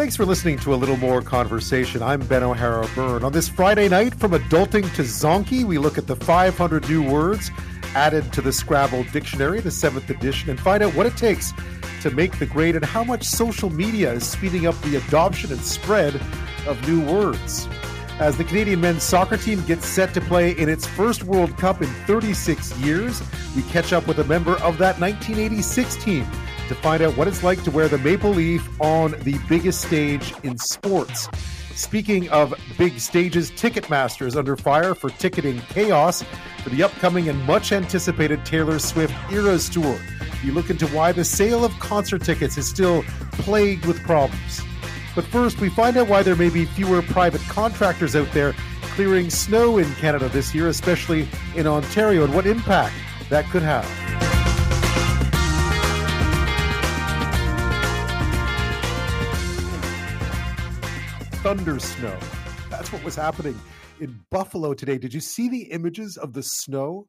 Thanks for listening to a little more conversation. I'm Ben O'Hara Byrne. On this Friday night, from adulting to zonkey, we look at the 500 new words added to the Scrabble Dictionary, the seventh edition, and find out what it takes to make the grade and how much social media is speeding up the adoption and spread of new words. As the Canadian men's soccer team gets set to play in its first World Cup in 36 years, we catch up with a member of that 1986 team to find out what it's like to wear the maple leaf on the biggest stage in sports. Speaking of big stages, Ticketmaster is under fire for ticketing chaos for the upcoming and much anticipated Taylor Swift Eras Tour. You look into why the sale of concert tickets is still plagued with problems. But first, we find out why there may be fewer private contractors out there clearing snow in Canada this year, especially in Ontario, and what impact that could have. Thunder snow. That's what was happening in Buffalo today. Did you see the images of the snow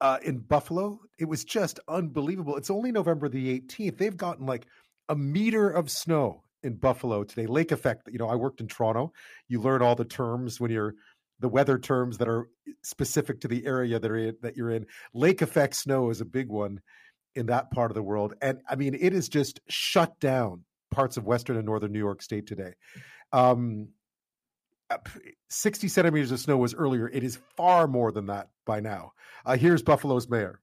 uh, in Buffalo? It was just unbelievable. It's only November the 18th. They've gotten like a meter of snow in Buffalo today. Lake effect. You know, I worked in Toronto. You learn all the terms when you're the weather terms that are specific to the area that in, that you're in. Lake effect snow is a big one in that part of the world, and I mean it is just shut down parts of western and northern New York State today. Um, 60 centimeters of snow was earlier. It is far more than that by now. Uh, here's Buffalo's mayor.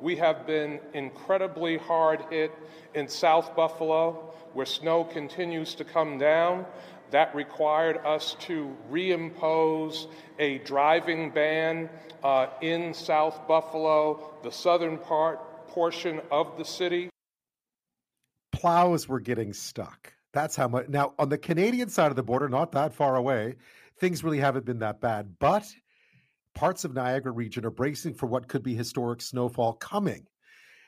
We have been incredibly hard hit in South Buffalo, where snow continues to come down. That required us to reimpose a driving ban uh, in South Buffalo, the southern part portion of the city. Plows were getting stuck. That's how much. Now, on the Canadian side of the border, not that far away, things really haven't been that bad. But parts of Niagara region are bracing for what could be historic snowfall coming.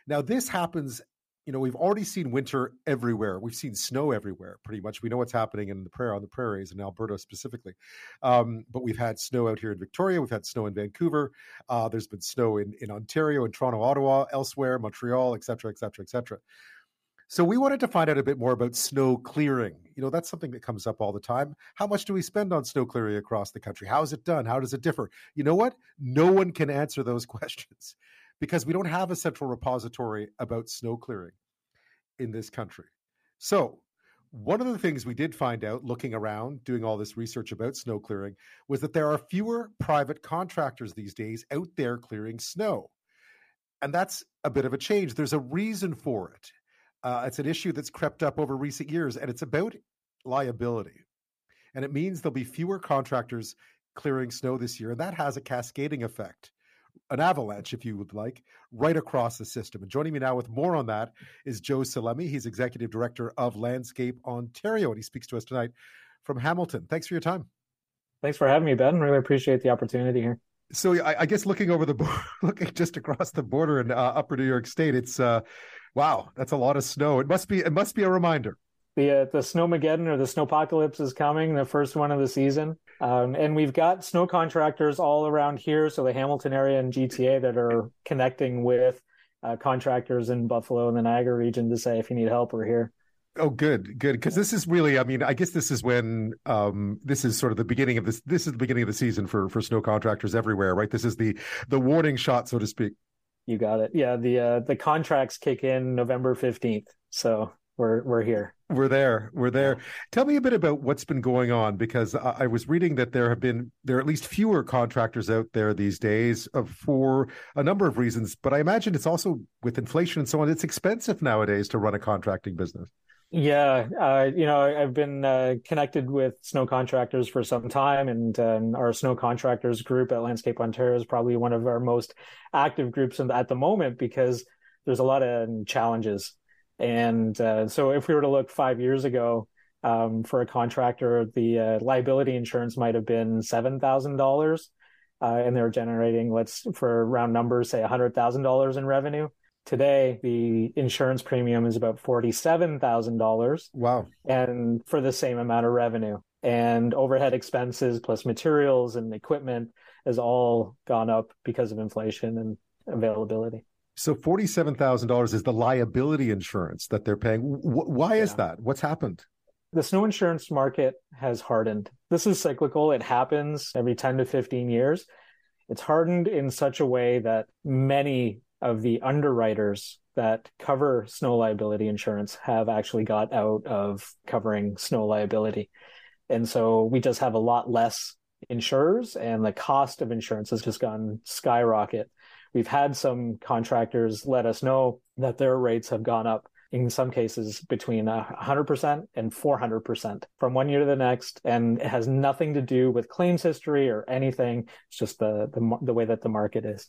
Now, this happens. You know, we've already seen winter everywhere. We've seen snow everywhere, pretty much. We know what's happening in the on the prairies in Alberta specifically. Um, but we've had snow out here in Victoria. We've had snow in Vancouver. Uh, there's been snow in in Ontario, in Toronto, Ottawa, elsewhere, Montreal, et cetera, et cetera, et cetera. So we wanted to find out a bit more about snow clearing. You know, that's something that comes up all the time. How much do we spend on snow clearing across the country? How is it done? How does it differ? You know what? No one can answer those questions because we don't have a central repository about snow clearing in this country. So, one of the things we did find out looking around, doing all this research about snow clearing, was that there are fewer private contractors these days out there clearing snow. And that's a bit of a change. There's a reason for it uh, it's an issue that's crept up over recent years, and it's about liability. And it means there'll be fewer contractors clearing snow this year, and that has a cascading effect, an avalanche, if you would like, right across the system. And joining me now with more on that is Joe Salemi. He's executive director of Landscape Ontario, and he speaks to us tonight from Hamilton. Thanks for your time. Thanks for having me, Ben. Really appreciate the opportunity here. So I, I guess looking over the looking just across the border in uh, Upper New York State, it's uh, Wow, that's a lot of snow. It must be it must be a reminder. The uh, the snowmageddon or the snowpocalypse is coming, the first one of the season, um, and we've got snow contractors all around here. So the Hamilton area and GTA that are connecting with uh, contractors in Buffalo and the Niagara region to say if you need help, we're here. Oh, good, good. Because this is really, I mean, I guess this is when um, this is sort of the beginning of this. This is the beginning of the season for for snow contractors everywhere, right? This is the the warning shot, so to speak. You got it. Yeah, the uh, the contracts kick in November fifteenth, so we're we're here. We're there. We're there. Tell me a bit about what's been going on because I, I was reading that there have been there are at least fewer contractors out there these days uh, for a number of reasons. But I imagine it's also with inflation and so on. It's expensive nowadays to run a contracting business. Yeah, uh, you know, I've been uh, connected with snow contractors for some time, and um, our snow contractors group at Landscape Ontario is probably one of our most active groups at the moment because there's a lot of challenges. And uh, so, if we were to look five years ago um, for a contractor, the uh, liability insurance might have been seven thousand dollars, uh, and they're generating, let's for round numbers, say hundred thousand dollars in revenue Today, the insurance premium is about $47,000. Wow. And for the same amount of revenue. And overhead expenses plus materials and equipment has all gone up because of inflation and availability. So $47,000 is the liability insurance that they're paying. why is yeah. that? What's happened? The snow insurance market has hardened. This is cyclical. It happens every 10 to 15 years. It's hardened in such a way that many of the underwriters that cover snow liability insurance have actually got out of covering snow liability. And so we just have a lot less insurers and the cost of insurance has just gone skyrocket. We've had some contractors let us know that their rates have gone up in some cases between 100% and 400% from one year to the next and it has nothing to do with claims history or anything it's just the the, the way that the market is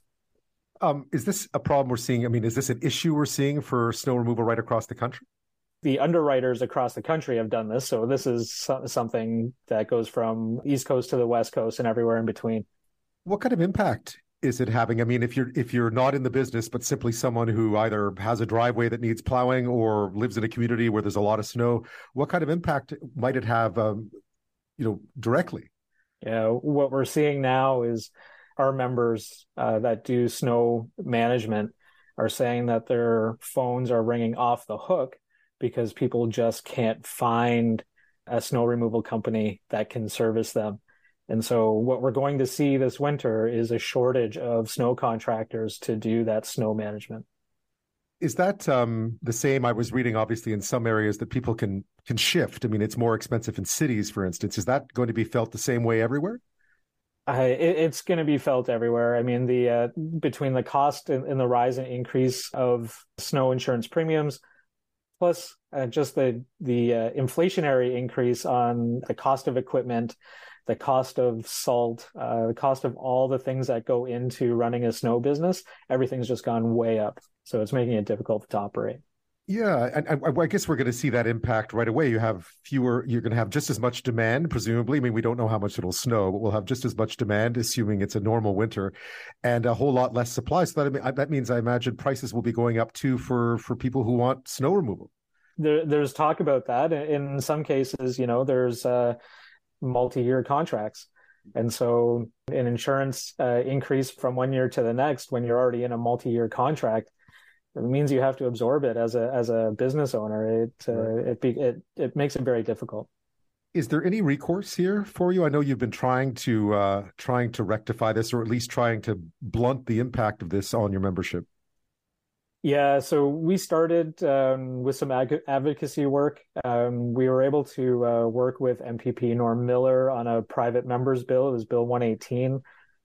um, is this a problem we're seeing i mean is this an issue we're seeing for snow removal right across the country the underwriters across the country have done this so this is something that goes from east coast to the west coast and everywhere in between what kind of impact is it having? I mean, if you're if you're not in the business, but simply someone who either has a driveway that needs plowing or lives in a community where there's a lot of snow, what kind of impact might it have? Um, you know, directly. Yeah, what we're seeing now is our members uh, that do snow management are saying that their phones are ringing off the hook because people just can't find a snow removal company that can service them. And so what we're going to see this winter is a shortage of snow contractors to do that snow management. Is that um, the same? I was reading, obviously, in some areas that people can can shift. I mean, it's more expensive in cities, for instance. Is that going to be felt the same way everywhere? Uh, it, it's going to be felt everywhere. I mean, the uh, between the cost and, and, the rise and increase of snow insurance premiums, plus uh, just the the uh, inflationary increase on the cost of equipment, the cost of salt, uh, the cost of all the things that go into running a snow business, everything's just gone way up. So it's making it difficult to operate. Yeah, and I, I guess we're going to see that impact right away. You have fewer, you're going to have just as much demand, presumably. I mean, we don't know how much it'll snow, but we'll have just as much demand, assuming it's a normal winter, and a whole lot less supply. So that that means I imagine prices will be going up too for for people who want snow removal. There, there's talk about that. In some cases, you know, there's uh, multi-year contracts. And so an insurance uh, increase from one year to the next when you're already in a multi-year contract it means you have to absorb it as a as a business owner. It uh, right. it, be, it it makes it very difficult. Is there any recourse here for you? I know you've been trying to uh, trying to rectify this, or at least trying to blunt the impact of this on your membership. Yeah, so we started um, with some ag- advocacy work. Um, we were able to uh, work with MPP Norm Miller on a private members bill. It was Bill 118,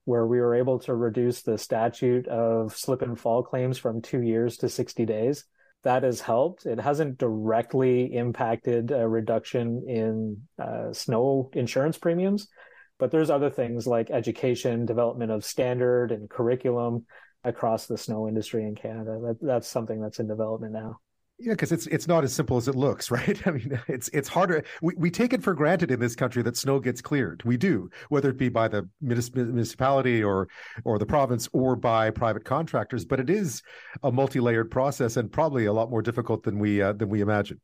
where we were able to reduce the statute of slip and fall claims from two years to 60 days. That has helped. It hasn't directly impacted a reduction in uh, snow insurance premiums, but there's other things like education, development of standard and curriculum across the snow industry in Canada. That, that's something that's in development now. Yeah, because it's it's not as simple as it looks, right? I mean, it's it's harder. We we take it for granted in this country that snow gets cleared. We do, whether it be by the municipality or or the province or by private contractors. But it is a multi-layered process and probably a lot more difficult than we uh, than we imagine.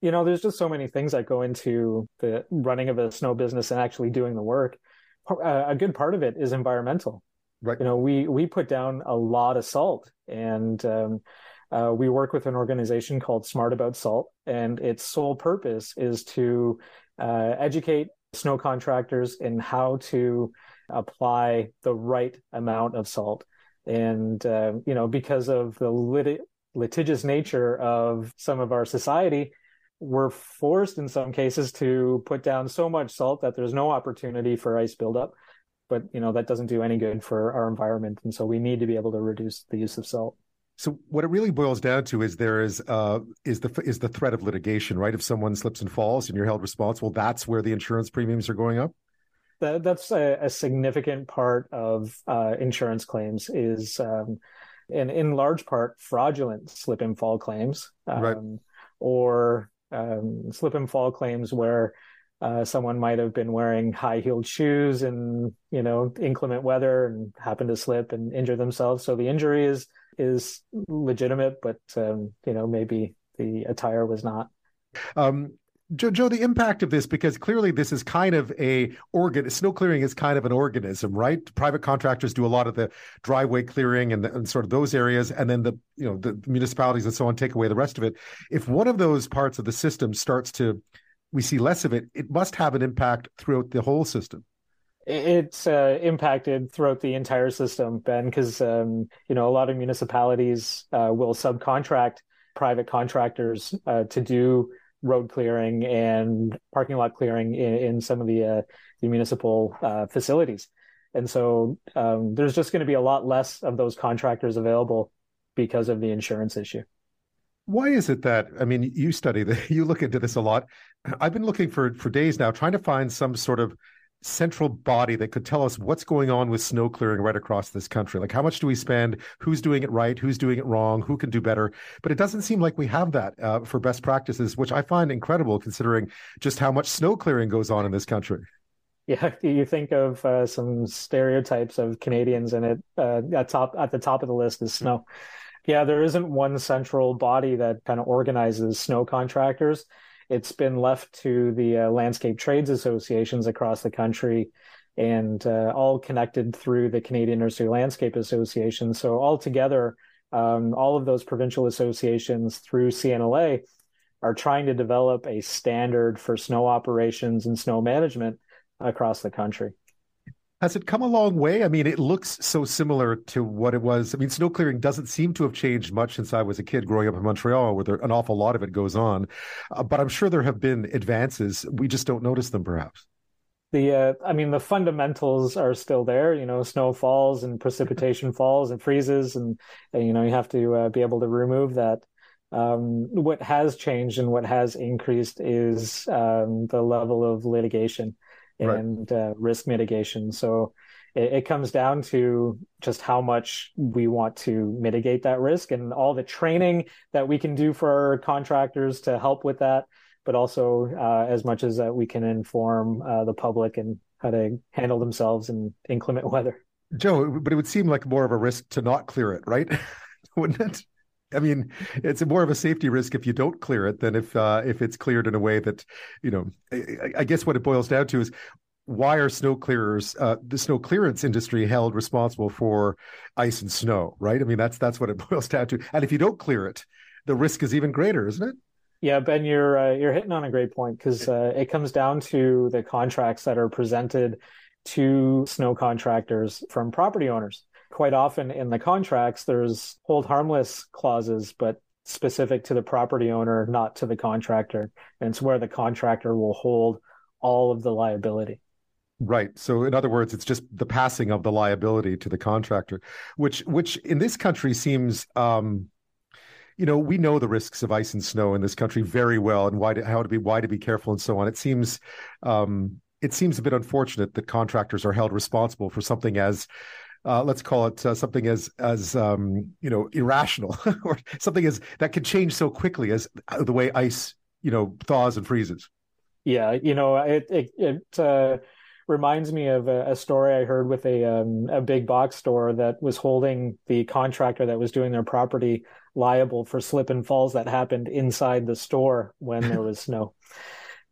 You know, there's just so many things that go into the running of a snow business and actually doing the work. A good part of it is environmental Right. You know, we we put down a lot of salt, and um, uh, we work with an organization called Smart About Salt, and its sole purpose is to uh, educate snow contractors in how to apply the right amount of salt. And uh, you know, because of the lit- litigious nature of some of our society, we're forced in some cases to put down so much salt that there's no opportunity for ice buildup but you know that doesn't do any good for our environment and so we need to be able to reduce the use of salt so what it really boils down to is there is uh, is the is the threat of litigation right if someone slips and falls and you're held responsible that's where the insurance premiums are going up that, that's a, a, significant part of uh, insurance claims is um, and in large part fraudulent slip and fall claims um, right. or um, slip and fall claims where uh, someone might have been wearing high heeled shoes in you know inclement weather and happened to slip and injure themselves. So the injury is is legitimate, but um, you know maybe the attire was not. Um, Joe, Joe, the impact of this, because clearly this is kind of a organ. Snow clearing is kind of an organism, right? Private contractors do a lot of the driveway clearing and, the, and sort of those areas, and then the you know the municipalities and so on take away the rest of it. If one of those parts of the system starts to we see less of it, it must have an impact throughout the whole system. It's uh, impacted throughout the entire system, Ben, because um, you know a lot of municipalities uh, will subcontract private contractors uh, to do road clearing and parking lot clearing in, in some of the, uh, the municipal uh, facilities. And so um, there's just going to be a lot less of those contractors available because of the insurance issue. Why is it that I mean you study the you look into this a lot. I've been looking for for days now trying to find some sort of central body that could tell us what's going on with snow clearing right across this country. Like, how much do we spend? Who's doing it right? Who's doing it wrong? Who can do better? But it doesn't seem like we have that uh, for best practices, which I find incredible considering just how much snow clearing goes on in this country. Yeah, you think of uh, some stereotypes of Canadians, and it uh, at top at the top of the list is snow. Yeah, there isn't one central body that kind of organizes snow contractors it's been left to the uh, landscape trades associations across the country and uh, all connected through the Canadian Nursery Landscape Association. So altogether, um, all of those provincial associations through CNLA are trying to develop a standard for snow operations and snow management across the country. Has it come a long way? I mean, it looks so similar to what it was. I mean, snow clearing doesn't seem to have changed much since I was a kid growing up in Montreal, where there, an awful lot of it goes on. Uh, but I'm sure there have been advances. We just don't notice them, perhaps. The, uh, I mean, the fundamentals are still there. You know, snow falls and precipitation falls and freezes, and, and you know you have to uh, be able to remove that. Um, what has changed and what has increased is um, the level of litigation and right. uh, risk mitigation. So it, it, comes down to just how much we want to mitigate that risk and all the training that we can do for our contractors to help with that, but also uh, as much as that we can inform uh, the public and how to handle themselves in inclement weather. Joe, but it would seem like more of a risk to not clear it, right? Wouldn't it? I mean, it's more of a safety risk if you don't clear it than if uh, if it's cleared in a way that, you know, I, I, guess what it boils down to is why are snow clearers, uh, the snow clearance industry held responsible for ice and snow, right? I mean, that's that's what it boils down to. And if you don't clear it, the risk is even greater, isn't it? Yeah, Ben, you're uh, you're hitting on a great point because uh, it comes down to the contracts that are presented to snow contractors from property owners quite often in the contracts, there's hold harmless clauses, but specific to the property owner, not to the contractor. And it's where the contractor will hold all of the liability. Right. So in other words, it's just the passing of the liability to the contractor, which which in this country seems um, you know, we know the risks of ice and snow in this country very well and why to, how to be why to be careful and so on. It seems um, it seems a bit unfortunate that contractors are held responsible for something as uh, let's call it uh, something as as um, you know irrational or something as that can change so quickly as the way ice you know thaws and freezes. Yeah, you know it it, it uh, reminds me of a, a, story I heard with a um, a big box store that was holding the contractor that was doing their property liable for slip and falls that happened inside the store when there was snow.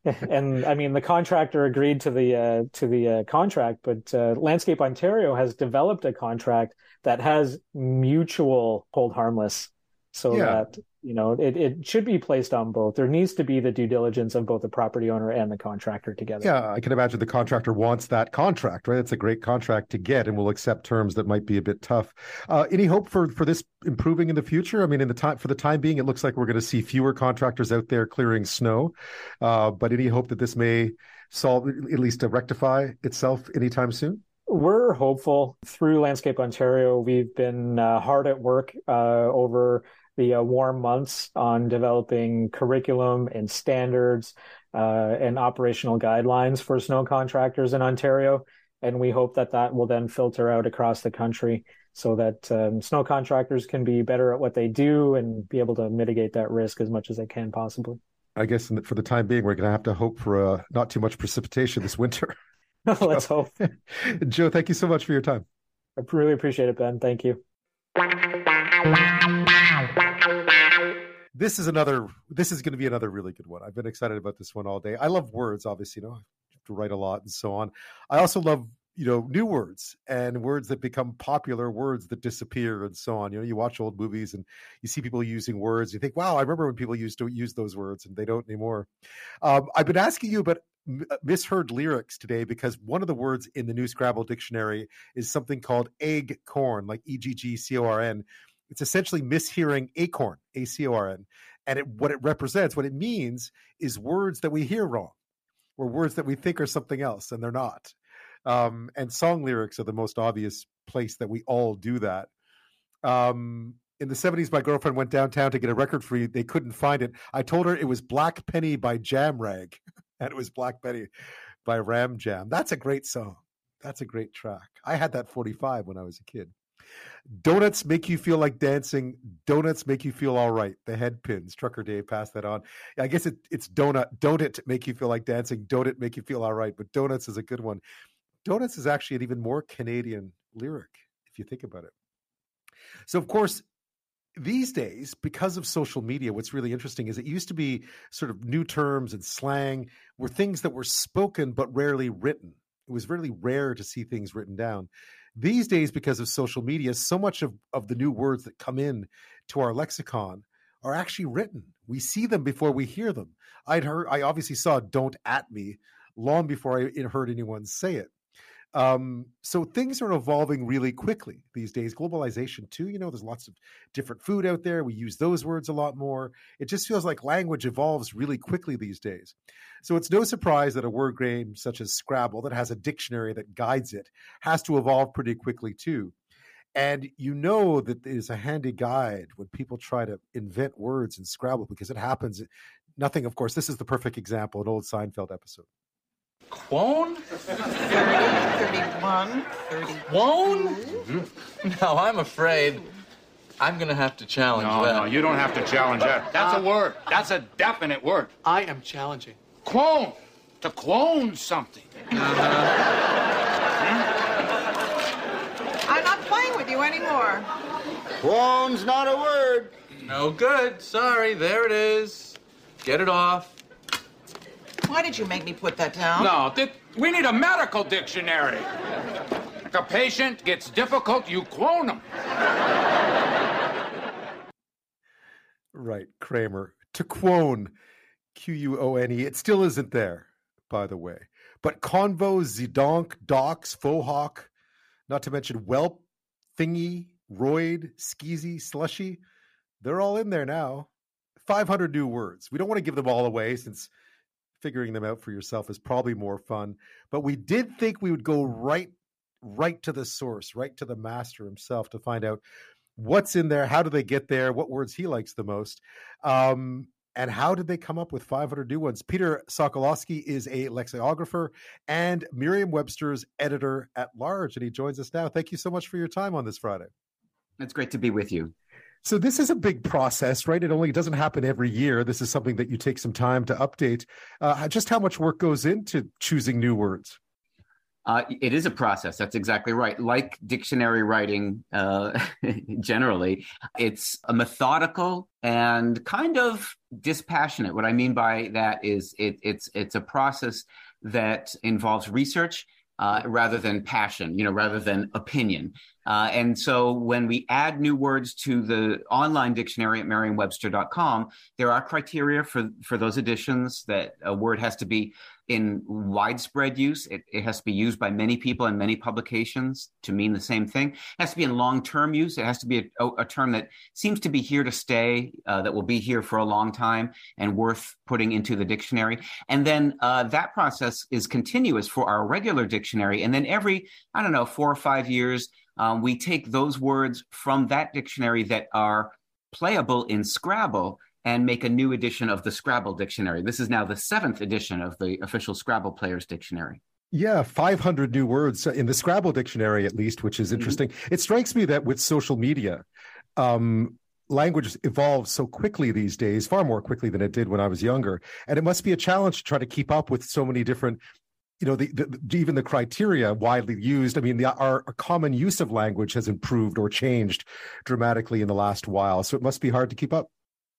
and I mean, the contractor agreed to the uh, to the uh, contract, but uh, Landscape Ontario has developed a contract that has mutual hold harmless, so yeah. that you know it, it should be placed on both. There needs to be the due diligence of both the property owner and the contractor together. Yeah i can imagine the contractor wants that contract right? It's a great contract to get and will accept terms that might be a bit tough. Uh, any hope for for this improving in the future? I mean in the time for the time being it looks like we're going to see fewer contractors out there clearing snow. Uh, but any hope that this may solve at least to rectify itself anytime soon? We're hopeful. Through Landscape Ontario. We've been uh, hard at work uh, over the uh, warm months on developing curriculum and standards uh, and operational guidelines for snow contractors in Ontario. And we hope that that will then filter out across the country so that um, snow contractors can be better at what they do and be able to mitigate that risk as much as they can possibly. I guess for the time being, we're going to have to hope for uh, not too much precipitation this winter. Let's hope. Joe, thank you so much for your time. I really appreciate it, Ben. Thank you. This is another. This is going to be another really good one. I've been excited about this one all day. I love words, obviously. You know, to write a lot and so on. I also love you know new words and words that become popular words that disappear and so on you know you watch old movies and you see people using words you think wow i remember when people used to use those words and they don't anymore um, i've been asking you about uh, misheard lyrics today because one of the words in the new scrabble dictionary is something called egg corn like e-g-g-c-o-r-n it's essentially mishearing acorn a-c-o-r-n and it, what it represents what it means is words that we hear wrong or words that we think are something else and they're not um, and song lyrics are the most obvious place that we all do that. Um, in the 70s, my girlfriend went downtown to get a record free. They couldn't find it. I told her it was Black Penny by Jam Rag, and it was Black Betty by Ram Jam. That's a great song. That's a great track. I had that 45 when I was a kid. Donuts make you feel like dancing. Donuts make you feel all right. The Headpins. Trucker Dave passed that on. I guess it, it's donut. Don't it make you feel like dancing? Don't it make you feel all right? But donuts is a good one. Donuts is actually an even more Canadian lyric, if you think about it. So, of course, these days, because of social media, what's really interesting is it used to be sort of new terms and slang were things that were spoken but rarely written. It was really rare to see things written down. These days, because of social media, so much of, of the new words that come in to our lexicon are actually written. We see them before we hear them. I'd heard, I obviously saw "don't at me" long before I heard anyone say it. Um, so things are evolving really quickly these days. Globalization, too. You know, there's lots of different food out there. We use those words a lot more. It just feels like language evolves really quickly these days. So it's no surprise that a word game such as Scrabble, that has a dictionary that guides it, has to evolve pretty quickly, too. And you know that there's a handy guide when people try to invent words in Scrabble because it happens. Nothing, of course, this is the perfect example, an old Seinfeld episode. Quone? 30, 31, 30. Quone? Mm-hmm. Now, I'm afraid I'm going to have to challenge no, that. No, you don't have to challenge that. That's uh, a word. That's a definite word. I am challenging. Clone. To clone something. Uh-huh. hmm? I'm not playing with you anymore. Clone's not a word. No good. Sorry. There it is. Get it off. Why did you make me put that down? No, th- we need a medical dictionary. If a patient gets difficult, you clone them. Right, Kramer. To quone, Q U O N E. It still isn't there, by the way. But convo, zedonk, docs, fauxhawk, not to mention whelp, thingy, roid, skeezy, slushy, they're all in there now. 500 new words. We don't want to give them all away since figuring them out for yourself is probably more fun. But we did think we would go right right to the source, right to the master himself to find out what's in there, how do they get there, what words he likes the most. Um, and how did they come up with 500 new ones? Peter Sokolowski is a lexicographer and Merriam Webster's editor at large, and he joins us now. Thank you so much for your time on this Friday. It's great to be with you. So this is a big process, right? It only doesn't happen every year. This is something that you take some time to update. Uh, just how much work goes into choosing new words? Uh, it is a process. That's exactly right. Like dictionary writing uh, generally, it's a methodical and kind of dispassionate. What I mean by that is it, it's it's a process that involves research uh, rather than passion, you know, rather than opinion. Uh, and so when we add new words to the online dictionary at merriam-webster.com, there are criteria for, for those additions that a word has to be in widespread use. It, it, has to be used by many people in many publications to mean the same thing. It has to be in long term use. It has to be a, a, term that seems to be here to stay, uh, that will be here for a long time and worth putting into the dictionary. And then uh, that process is continuous for our regular dictionary. And then every, I don't know, four or five years, um, we take those words from that dictionary that are playable in Scrabble and make a new edition of the Scrabble dictionary. This is now the seventh edition of the official Scrabble Players Dictionary. Yeah, 500 new words in the Scrabble dictionary, at least, which is mm-hmm. interesting. Mm-hmm. It strikes me that with social media, um, language evolves so quickly these days, far more quickly than it did when I was younger. And it must be a challenge to try to keep up with so many different you know the, the, even the criteria widely used i mean the, our, common use of language has improved or changed dramatically in the last while so it must be hard to keep up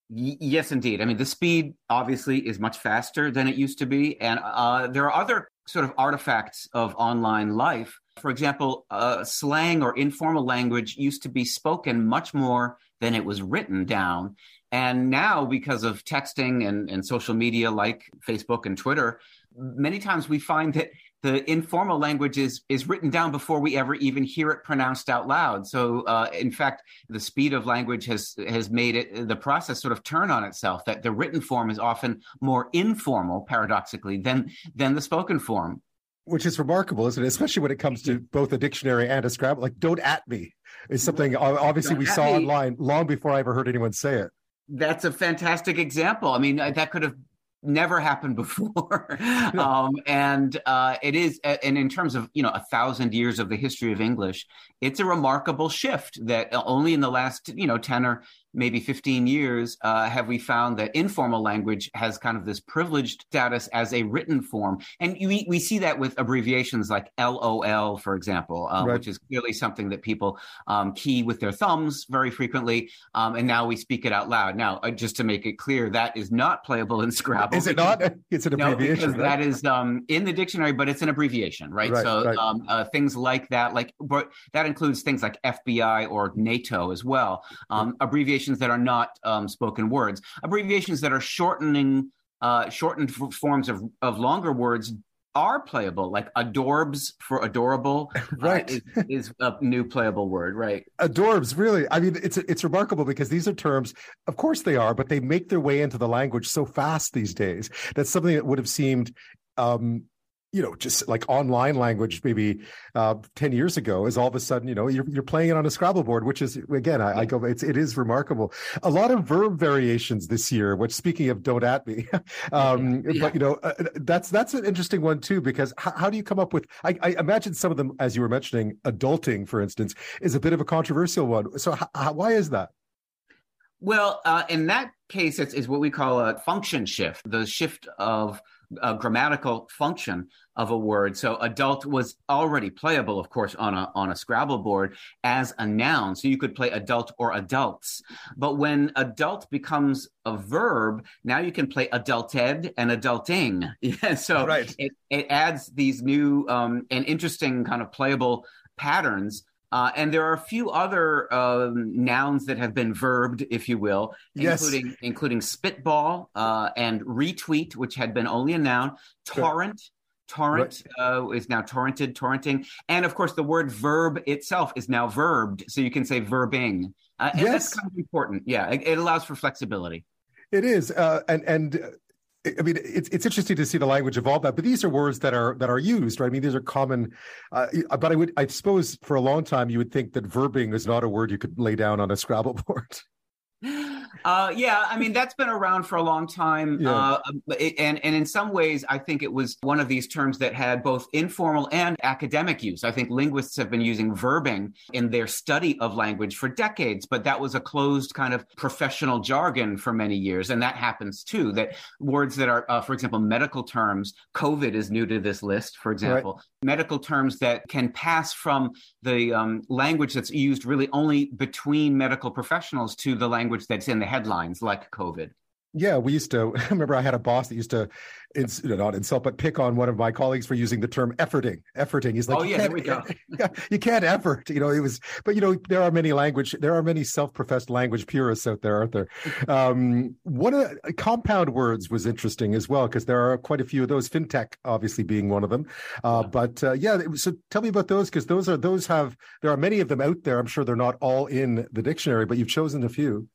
y- yes indeed i mean the speed obviously is much faster than it used to be and uh, there are other sort of artifacts of online life For example, uh, slang or informal language used to be spoken much more than it was written down. And now, because of texting and, and social media like Facebook and Twitter, many times we find that the informal language is is written down before we ever even hear it pronounced out loud. So, uh, in fact, the speed of language has has made it the process sort of turn on itself. That the written form is often more informal, paradoxically, than than the spoken form. Which is remarkable, isn't it? Especially when it comes to both a dictionary and a Scrabble. Like, "don't at me" is something obviously don't we saw me. online long before I ever heard anyone say it. That's a fantastic example. I mean, that could have never happened before. Um, and uh, it is and in terms of you know a thousand years of the history of english it's a remarkable shift that only in the last you know 10 or maybe 15 years uh, have we found that informal language has kind of this privileged status as a written form. And we, we see that with abbreviations like LOL, for example, uh, right. which is clearly something that people um, key with their thumbs very frequently. Um, and now we speak it out loud. Now, uh, just to make it clear, that is not playable in Scrabble. Is it because, not? It's an abbreviation. No, because right? that is um, in the dictionary, but it's an abbreviation, right? right so um, uh, things like that, like, but that includes things like FBI or NATO as well. Um, abbreviations that are not um, spoken words, abbreviations that are shortening, uh, shortened f- forms of, of longer words are playable, like adorbs for adorable, uh, right? Uh, is, is, a new playable word, right? Adorbs, really. I mean, it's it's remarkable because these are terms, of course they are, but they make their way into the language so fast these days. that something that would have seemed um, you know, just like online language maybe uh, 10 years ago is all of a sudden, you know, you're, you're playing it on a Scrabble board, which is, again, I, I go, it's, it is remarkable. A lot of verb variations this year, which speaking of don't at me, um, yeah. but, you know, uh, that's, that's an interesting one too, because how, how do you come up with, I, I, imagine some of them, as you were mentioning, adulting, for instance, is a bit of a controversial one. So how, why is that? Well, uh, in that case, it's, it's what we call a function shift, the shift of, a grammatical function of a word. So adult was already playable, of course, on a on a Scrabble board as a noun. So you could play adult or adults. But when adult becomes a verb, now you can play adulted and adulting. Yeah, so right. it, it adds these new um, and interesting kind of playable patterns uh, and there are a few other um, nouns that have been verbed, if you will, yes. including including spitball uh, and retweet, which had been only a noun. Torrent, torrent right. uh, is now torrented, torrenting, and of course the word verb itself is now verbed, so you can say verbing. Uh, and yes. that's kind of important. Yeah, it, it allows for flexibility. It is, uh, and and I mean, it's it's interesting to see the language evolve that, but these are words that are that are used, right? I mean, these are common. Uh, but I would, I suppose, for a long time, you would think that verbing is not a word you could lay down on a Scrabble board. Uh, yeah, I mean that's been around for a long time, yeah. uh, and and in some ways, I think it was one of these terms that had both informal and academic use. I think linguists have been using verbing in their study of language for decades, but that was a closed kind of professional jargon for many years, and that happens too. That words that are, uh, for example, medical terms. COVID is new to this list, for example. Right. Medical terms that can pass from the um, language that's used really only between medical professionals to the language that's in the headlines, like COVID. Yeah, we used to. I remember I had a boss that used to, ins, not insult, but pick on one of my colleagues for using the term efforting. Efforting. He's like, oh yeah, there we go. you can't effort. You know, it was, but you know, there are many language, there are many self-professed language purists out there, aren't there? Um, one of the, compound words was interesting as well because there are quite a few of those. FinTech, obviously, being one of them. Uh, yeah. But uh, yeah, so tell me about those because those are those have there are many of them out there. I'm sure they're not all in the dictionary, but you've chosen a few.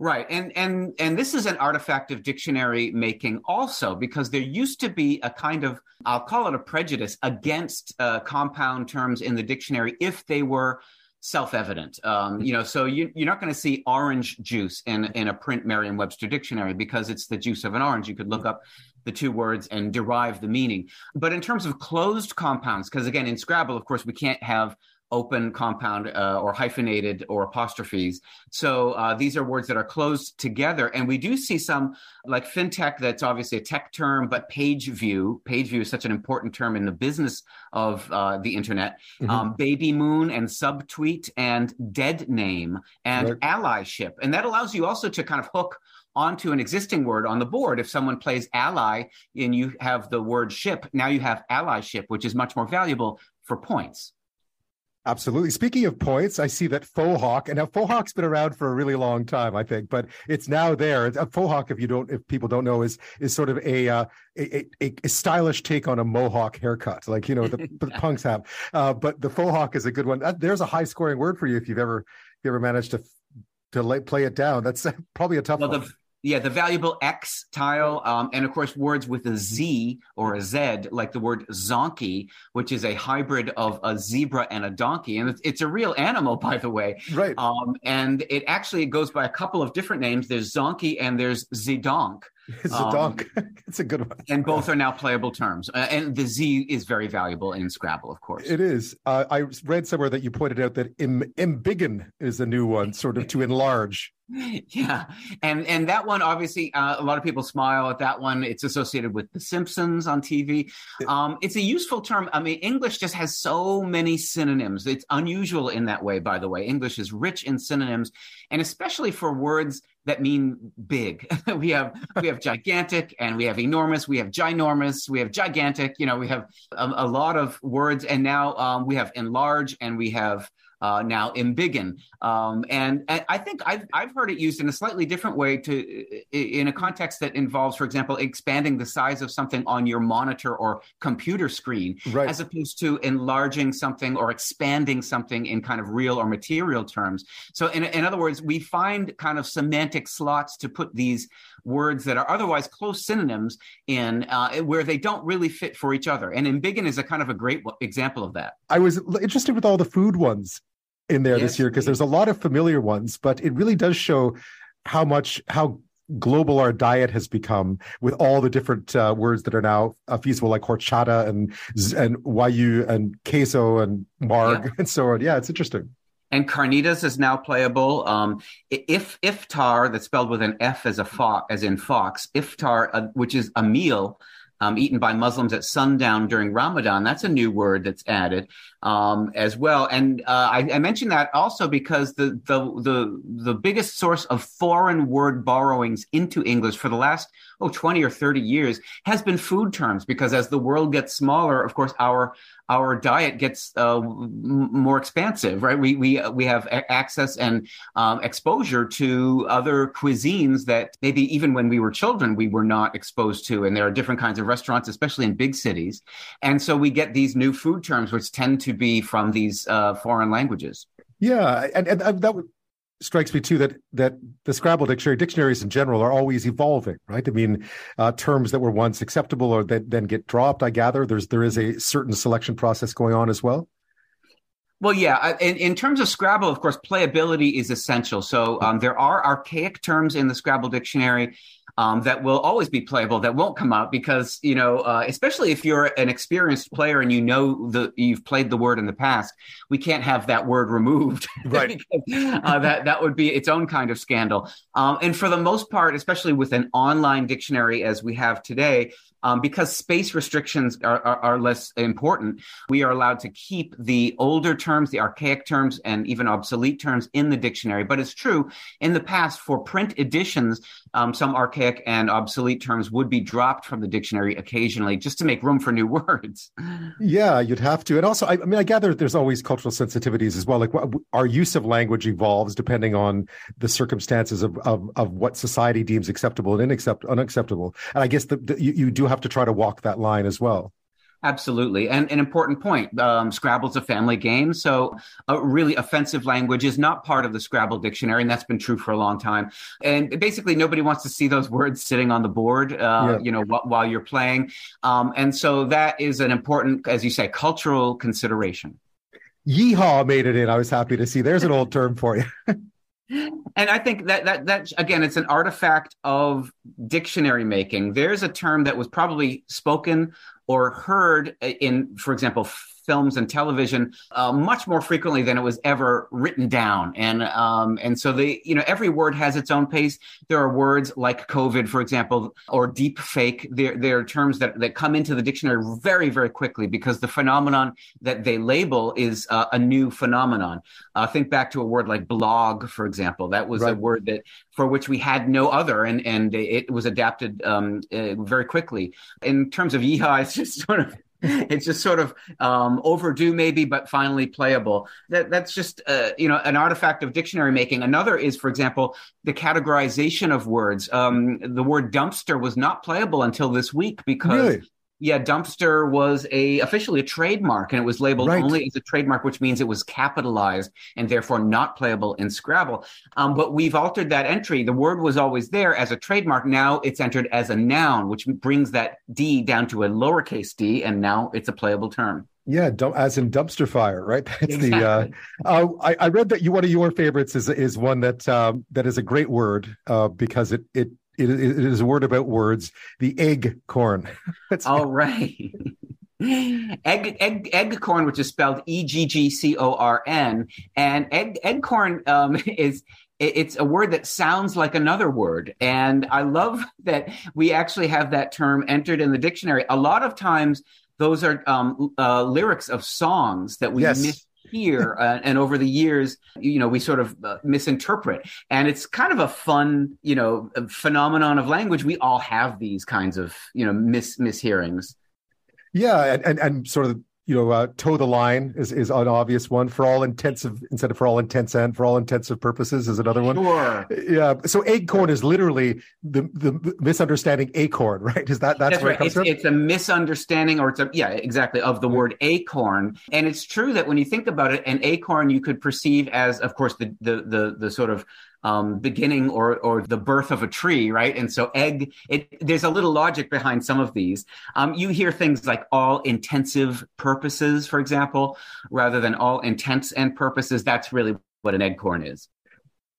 Right. And and and this is an artifact of dictionary making also because there used to be a kind of I'll call it a prejudice against uh, compound terms in the dictionary if they were self-evident. Um, you know, so you, are not going to see orange juice in in a print Merriam-Webster dictionary because it's the juice of an orange. You could look up the two words and derive the meaning. But in terms of closed compounds, because again, in Scrabble, of course, we can't have open compound uh, or hyphenated or apostrophes. So uh, these are words that are closed together. And we do see some like fintech, that's obviously a tech term, but page view. Page view is such an important term in the business of uh, the internet. Mm-hmm. Um, baby moon and subtweet and dead name and right. allyship. And that allows you also to kind of hook onto an existing word on the board. If someone plays ally and you have the word ship, now you have allyship, which is much more valuable for points. Absolutely. Speaking of points, I see that faux hawk, and now faux hawk's been around for a really long time, I think, but it's now there. A faux hawk, if you don't, if people don't know, is is sort of a uh, a, a, a, stylish take on a mohawk haircut, like you know the, the punks have. Uh, but the faux hawk is a good one. That, there's a high scoring word for you if you've ever if you ever managed to to lay, play it down. That's probably a tough well, one. The, yeah, the valuable X tile, um, and of course words with a Z or a Z, like the word zonkey, which is a hybrid of a zebra and a donkey, and it's, it's a real animal, by the way. Right. Um, and it actually goes by a couple of different names. There's zonkey and there's zedonk. Zedonk. Um, a dog. it's a good one. and both are now playable terms. Uh, and the Z is very valuable in Scrabble, of course. It is. Uh, I read somewhere that you pointed out that Im- embiggen is a new one, sort of to enlarge. Yeah, and and that one obviously uh, a lot of people smile at that one. It's associated with The Simpsons on TV. Um, it's a useful term. I mean, English just has so many synonyms. It's unusual in that way, by the way. English is rich in synonyms, and especially for words that mean big. we have we have gigantic, and we have enormous. We have ginormous. We have gigantic. You know, we have a, a lot of words, and now um, we have enlarge, and we have uh, now embiggen. Um, and, and, I think I've, I've heard it used in a slightly different way to in a context that involves, for example, expanding the size of something on your monitor or computer screen, right. as opposed to enlarging something or expanding something in kind of real or material terms. So, in, in other words, we find kind of semantic slots to put these words that are otherwise close synonyms in uh, where they don't really fit for each other. And embiggen is a kind of a great example of that. I was interested with all the food ones in there yes, this year because there's a lot of familiar ones, but it really does show how much how global our diet has become with all the different uh, words that are now uh, feasible, like horchata and and wagyu and queso and marg yeah. and so on. Yeah, it's interesting. And carnitas is now playable. Um, if iftar, that's spelled with an F as a fox, as in fox, iftar, uh, which is a meal um, eaten by Muslims at sundown during Ramadan. That's a new word that's added um, as well. And uh, I, I mention that also because the, the the the biggest source of foreign word borrowings into English for the last oh 20 or 30 years has been food terms because as the world gets smaller, of course our our diet gets uh, more expansive, right? We we we have access and um, exposure to other cuisines that maybe even when we were children we were not exposed to, and there are different kinds of restaurants, especially in big cities, and so we get these new food terms which tend to be from these uh, foreign languages. Yeah, and, and that strikes me too that that the Scrabble dictionary, dictionaries in general, are always evolving, right? I mean, uh, terms that were once acceptable or that then get dropped. I gather there's there is a certain selection process going on as well. Well, yeah. In, in terms of Scrabble, of course, playability is essential. So um, there are archaic terms in the Scrabble dictionary um, that will always be playable that won't come out because you know uh, especially if you're an experienced player and you know the you've played the word in the past we can't have that word removed. Right. Because, uh, that that would be its own kind of scandal. Um, and for the most part especially with an online dictionary as we have today um, because space restrictions are, are, are, less important, we are allowed to keep the older terms, the archaic terms, and even obsolete terms in the dictionary. But it's true in the past for print editions, um, some archaic and obsolete terms would be dropped from the dictionary occasionally just to make room for new words. Yeah, you'd have to. And also, I, I mean, I gather there's always cultural sensitivities as well. Like our use of language evolves depending on the circumstances of, of, of what society deems acceptable and unaccept, unacceptable. And I guess the, the, you, you do have have to try to walk that line as well. Absolutely. And an important point um, Scrabble's a family game. So, a really offensive language is not part of the Scrabble dictionary. And that's been true for a long time. And basically, nobody wants to see those words sitting on the board, uh, yeah. you know, wh- while you're playing. Um, and so, that is an important, as you say, cultural consideration. Yeehaw made it in. I was happy to see. There's an old term for you. and I think that that that again, it's an artifact of dictionary making. There's a term that was probably spoken or heard in, for example, films and television uh, much more frequently than it was ever written down. And um, and so the you know every word has its own pace. There are words like COVID, for example, or deep fake. There there are terms that that come into the dictionary very very quickly because the phenomenon that they label is uh, a new phenomenon. Uh, think back to a word like blog, for example. That was right. a word that for which we had no other, and and it was adapted um, uh, very quickly. In terms of yeehaw, it's just sort of it's just sort of um, overdue, maybe, but finally playable. That, that's just uh, you know an artifact of dictionary making. Another is, for example, the categorization of words. Um, the word dumpster was not playable until this week because. Really? Yeah, dumpster was a officially a trademark, and it was labeled Right. only as a trademark, which means it was capitalized and therefore not playable in Scrabble. Um, but we've altered that entry. The word was always there as a trademark. Now it's entered as a noun, which brings that D down to a lowercase d, and now it's a playable term. Yeah, as in dumpster fire, right? That's the. Uh, Exactly. uh, I, I read that you one of your favorites is is one that um, that is a great word uh, because it it it it is a word about words. The egg corn. All right. egg, egg, egg corn, which is spelled E G G C O R N, and egg, egg corn um, is it's a word that sounds like another word, and I love that we actually have that term entered in the dictionary. A lot of times, those are um, uh, lyrics of songs that we Yes. Mishear, uh, and over the years, you know, we sort of uh, misinterpret, and it's kind of a fun, you know, phenomenon of language. We all have these kinds of, you know, mis mishearings. Yeah, and, and and sort of you know uh, toe the line is is an obvious one for all intensive instead of for all intents and for all intensive purposes is another one. Sure. Yeah, so eggcorn is literally the the misunderstanding acorn, right? Is that that's, That's where right. it comes It's, from? it's a misunderstanding, or it's a yeah, exactly, of the word acorn. And it's true that when you think about it, an acorn you could perceive as, of course, the the the, the sort of um, beginning or or the birth of a tree, right? And so egg, it there's a little logic behind some of these. Um, you hear things like all intensive purposes, for example, rather than all intents and purposes. That's really what an eggcorn is.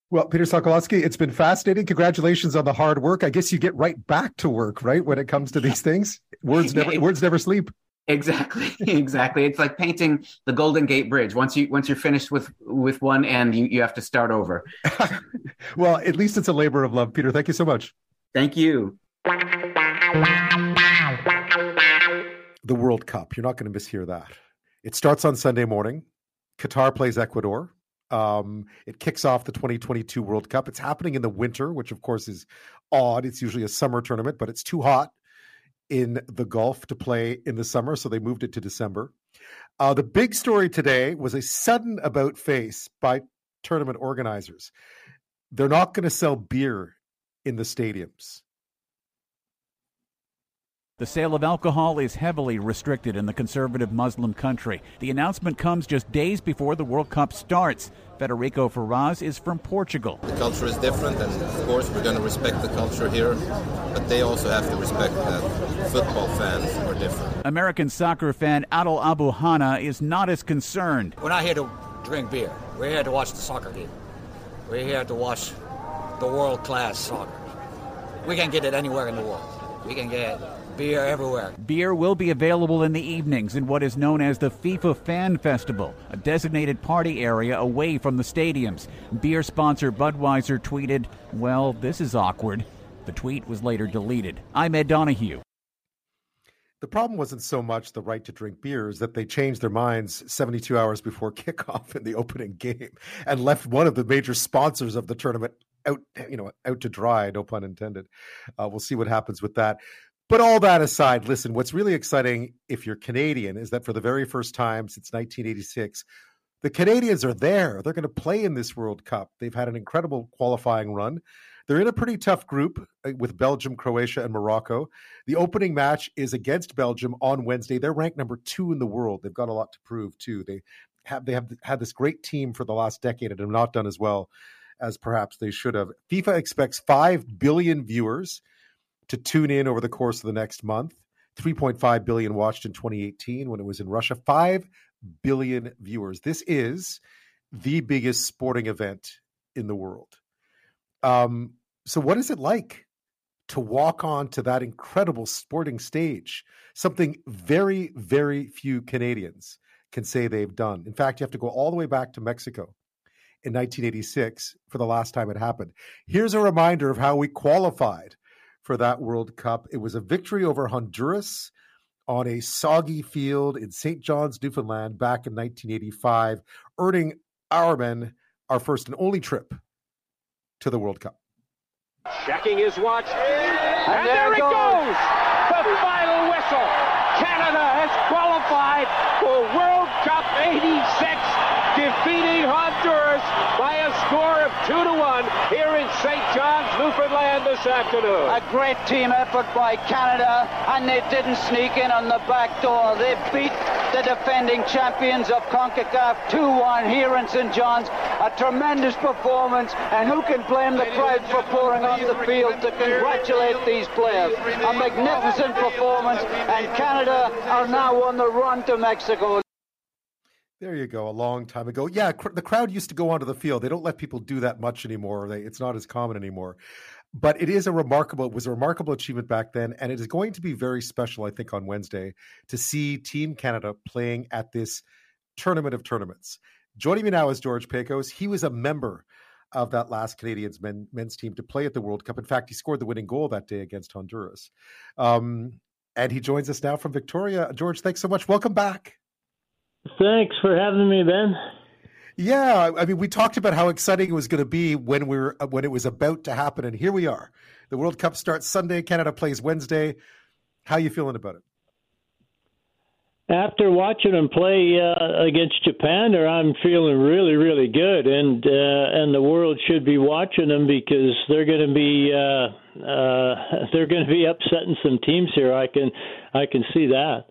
Well, Peter Sokolowski, it's been fascinating. Congratulations on the hard work. I guess you get right back to work, right? When it comes to these things, words never words never sleep. Exactly, exactly. It's like painting the Golden Gate Bridge. Once you once you're finished with with one end, you, you have to start over. well, at least it's a labor of love, Peter. Thank you so much. Thank you. The World Cup. You're not going to mishear that. It starts on Sunday morning. Qatar plays Ecuador. Um, it kicks off the 2022 World Cup. It's happening in the winter, which of course is odd. It's usually a summer tournament, but it's too hot in the Gulf to play in the summer, so they moved it to December. Uh, the big story today was a sudden about face by tournament organizers. They're not going to sell beer in the stadiums. The sale of alcohol is heavily restricted in the conservative Muslim country. The announcement comes just days before the World Cup starts. Federico Ferraz is from Portugal. The culture is different, and of course, we're going to respect the culture here, but they also have to respect that football fans are different. American soccer fan Adel Abu Hana is not as concerned. We're not here to drink beer. We're here to watch the soccer game. We're here to watch the world class soccer. We can get it anywhere in the world. We can get beer everywhere. Beer will be available in the evenings in what is known as the FIFA Fan Festival, a designated party area away from the stadiums. Beer sponsor Budweiser tweeted, Well, this is awkward. The tweet was later deleted. I'm Ed Donahue. The problem wasn't so much the right to drink beers that they changed their minds 72 hours before kickoff in the opening game and left one of the major sponsors of the tournament out, you know, out to dry. No pun intended. Uh, we'll see what happens with that. But all that aside, listen, what's really exciting if you're Canadian is that for the very first time since 1986, the Canadians are there. They're going to play in this World Cup. They've had an incredible qualifying run. They're in a pretty tough group uh, with Belgium, Croatia, and Morocco. The opening match is against Belgium on Wednesday. They're ranked number two in the world. They've got a lot to prove too. They have they have had this great team for the last decade and have not done as well as perhaps they should have. FIFA expects five billion viewers to tune in over the course of the next month. 3.5 billion watched in 2018 when it was in Russia. 5 billion viewers. This is the biggest sporting event in the world. Um, so, what is it like to walk on to that incredible sporting stage? Something very, very few Canadians can say they've done. In fact, you have to go all the way back to Mexico in 1986 for the last time it happened. Here's a reminder of how we qualified for that World Cup. It was a victory over Honduras on a soggy field in St. John's, Newfoundland back in 1985, earning our men our first and only trip to the World Cup. Checking his watch. And, there, it goes. The final whistle. Canada has qualified for World Cup 86 defeating Honduras by a score of 2 to 1 here in St. John's, Newfoundland this afternoon. A great team effort by Canada, and they didn't sneak in on the back door. They beat the defending champions of CONCACAF 2-1 here in St. John's. A tremendous performance, and who can blame the crowd for pouring on the field to congratulate these players? A magnificent performance, and Canada are now on the run to Mexico. There you go. A long time ago. Yeah, cr- the crowd used to go onto the field. They don't let people do that much anymore. They, it's not as common anymore. But it is a remarkable, it was a remarkable achievement back then. And it is going to be very special, I think, on Wednesday to see Team Canada playing at this tournament of tournaments. Joining me now is George Pakos. He was a member of that last Canadians men, men's team to play at the World Cup. In fact, he scored the winning goal that day against Honduras. Um, and he joins us now from Victoria. George, thanks so much. Welcome back. Thanks for having me, Ben. Yeah, I mean, we talked about how exciting it was going to be when we were when it was about to happen, and here we are. The World Cup starts Sunday. Canada plays Wednesday. How you feeling about it? After watching them play uh, against Japan, or I'm feeling really, really good, and uh, and the world should be watching them because they're going to be uh, uh, they're going to be upsetting some teams here. I can I can see that.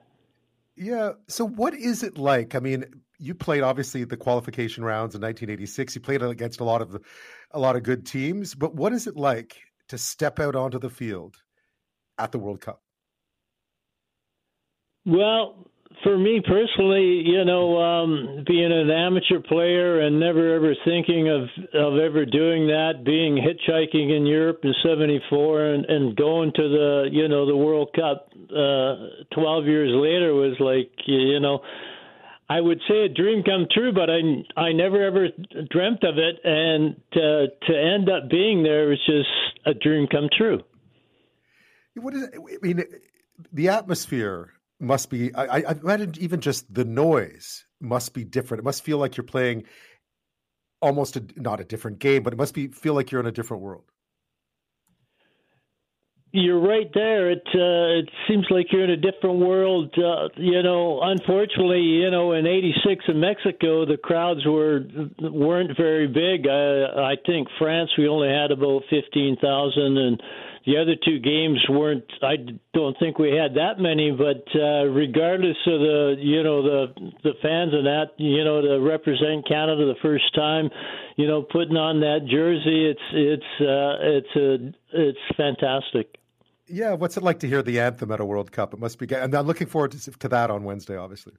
Yeah. So, what is it like? I mean, you played obviously the qualification rounds in 1986. You played against a lot of the, a lot of good teams, but what is it like to step out onto the field at the World Cup? Well, for me personally, you know, um, being an amateur player and never ever thinking of of ever doing that, being hitchhiking in Europe in '74 and, and going to the you know the World Cup uh, 12 years later was like you know. I would say a dream come true, but I I never ever dreamt of it, and to to end up being there was just a dream come true. What is? I mean, the atmosphere must be I, I imagine even just the noise must be different. It must feel like you're playing almost a, not a different game, but it must be feel like you're in a different world. You're right there. It uh, it seems like you're in a different world. Uh, you know, unfortunately, you know, in '86 in Mexico, the crowds were weren't very big. I, I think France we only had about fifteen thousand, and the other two games weren't. I don't think we had that many, but uh, regardless of the you know the the fans and that you know to represent Canada the first time, you know putting on that jersey, it's it's uh, it's a it's fantastic. Yeah, what's it like to hear the anthem at a World Cup? It must be. And I'm looking forward to, to that on Wednesday, obviously.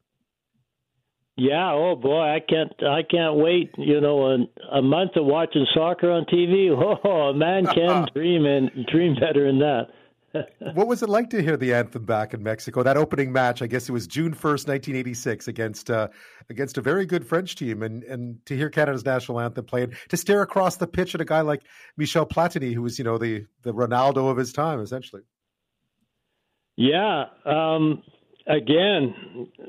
Yeah, oh boy, I can't I can't wait. You know, a, a month of watching soccer on TV. Oh, a man can dream and dream better than that. what was it like to hear the anthem back in Mexico? That opening match, I guess it was June first, nineteen eighty six, against uh, against a very good French team, and and to hear Canada's national anthem played, to stare across the pitch at a guy like Michel Platini, who was you know the the Ronaldo of his time, essentially. Yeah, um, again,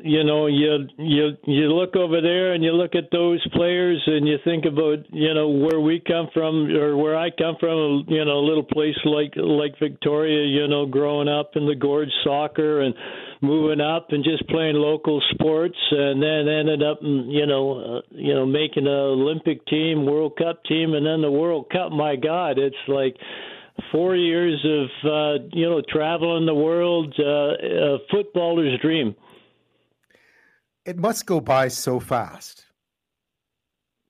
you know, you you you look over there and you look at those players and you think about you know where we come from or where I come from, you know, a little place like like Victoria, you know, growing up in the gorge soccer and moving up and just playing local sports and then ended up you know uh, you know making an Olympic team, World Cup team and then the World Cup. My God, it's like four years of uh, you know traveling the world, uh, a footballer's dream. It must go by so fast.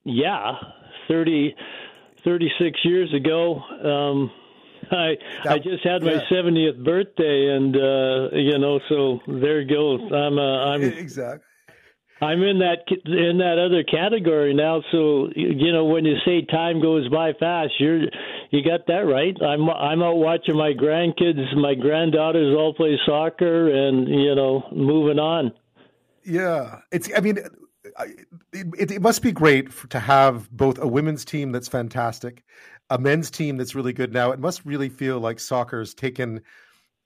Yeah, 30, 36 years ago. Um, I that, I just had my seventieth birthday, and uh, you know, so there goes. I'm uh, I'm exactly. I'm in that in that other category now. So you know, when you say time goes by fast, you're you got that right. I'm I'm out watching my grandkids, my granddaughters all play soccer, and you know, moving on. Yeah, it's. I mean, it, it, must be great for, to have both a women's team that's fantastic, a men's team that's really good. Now, it must really feel like soccer's taken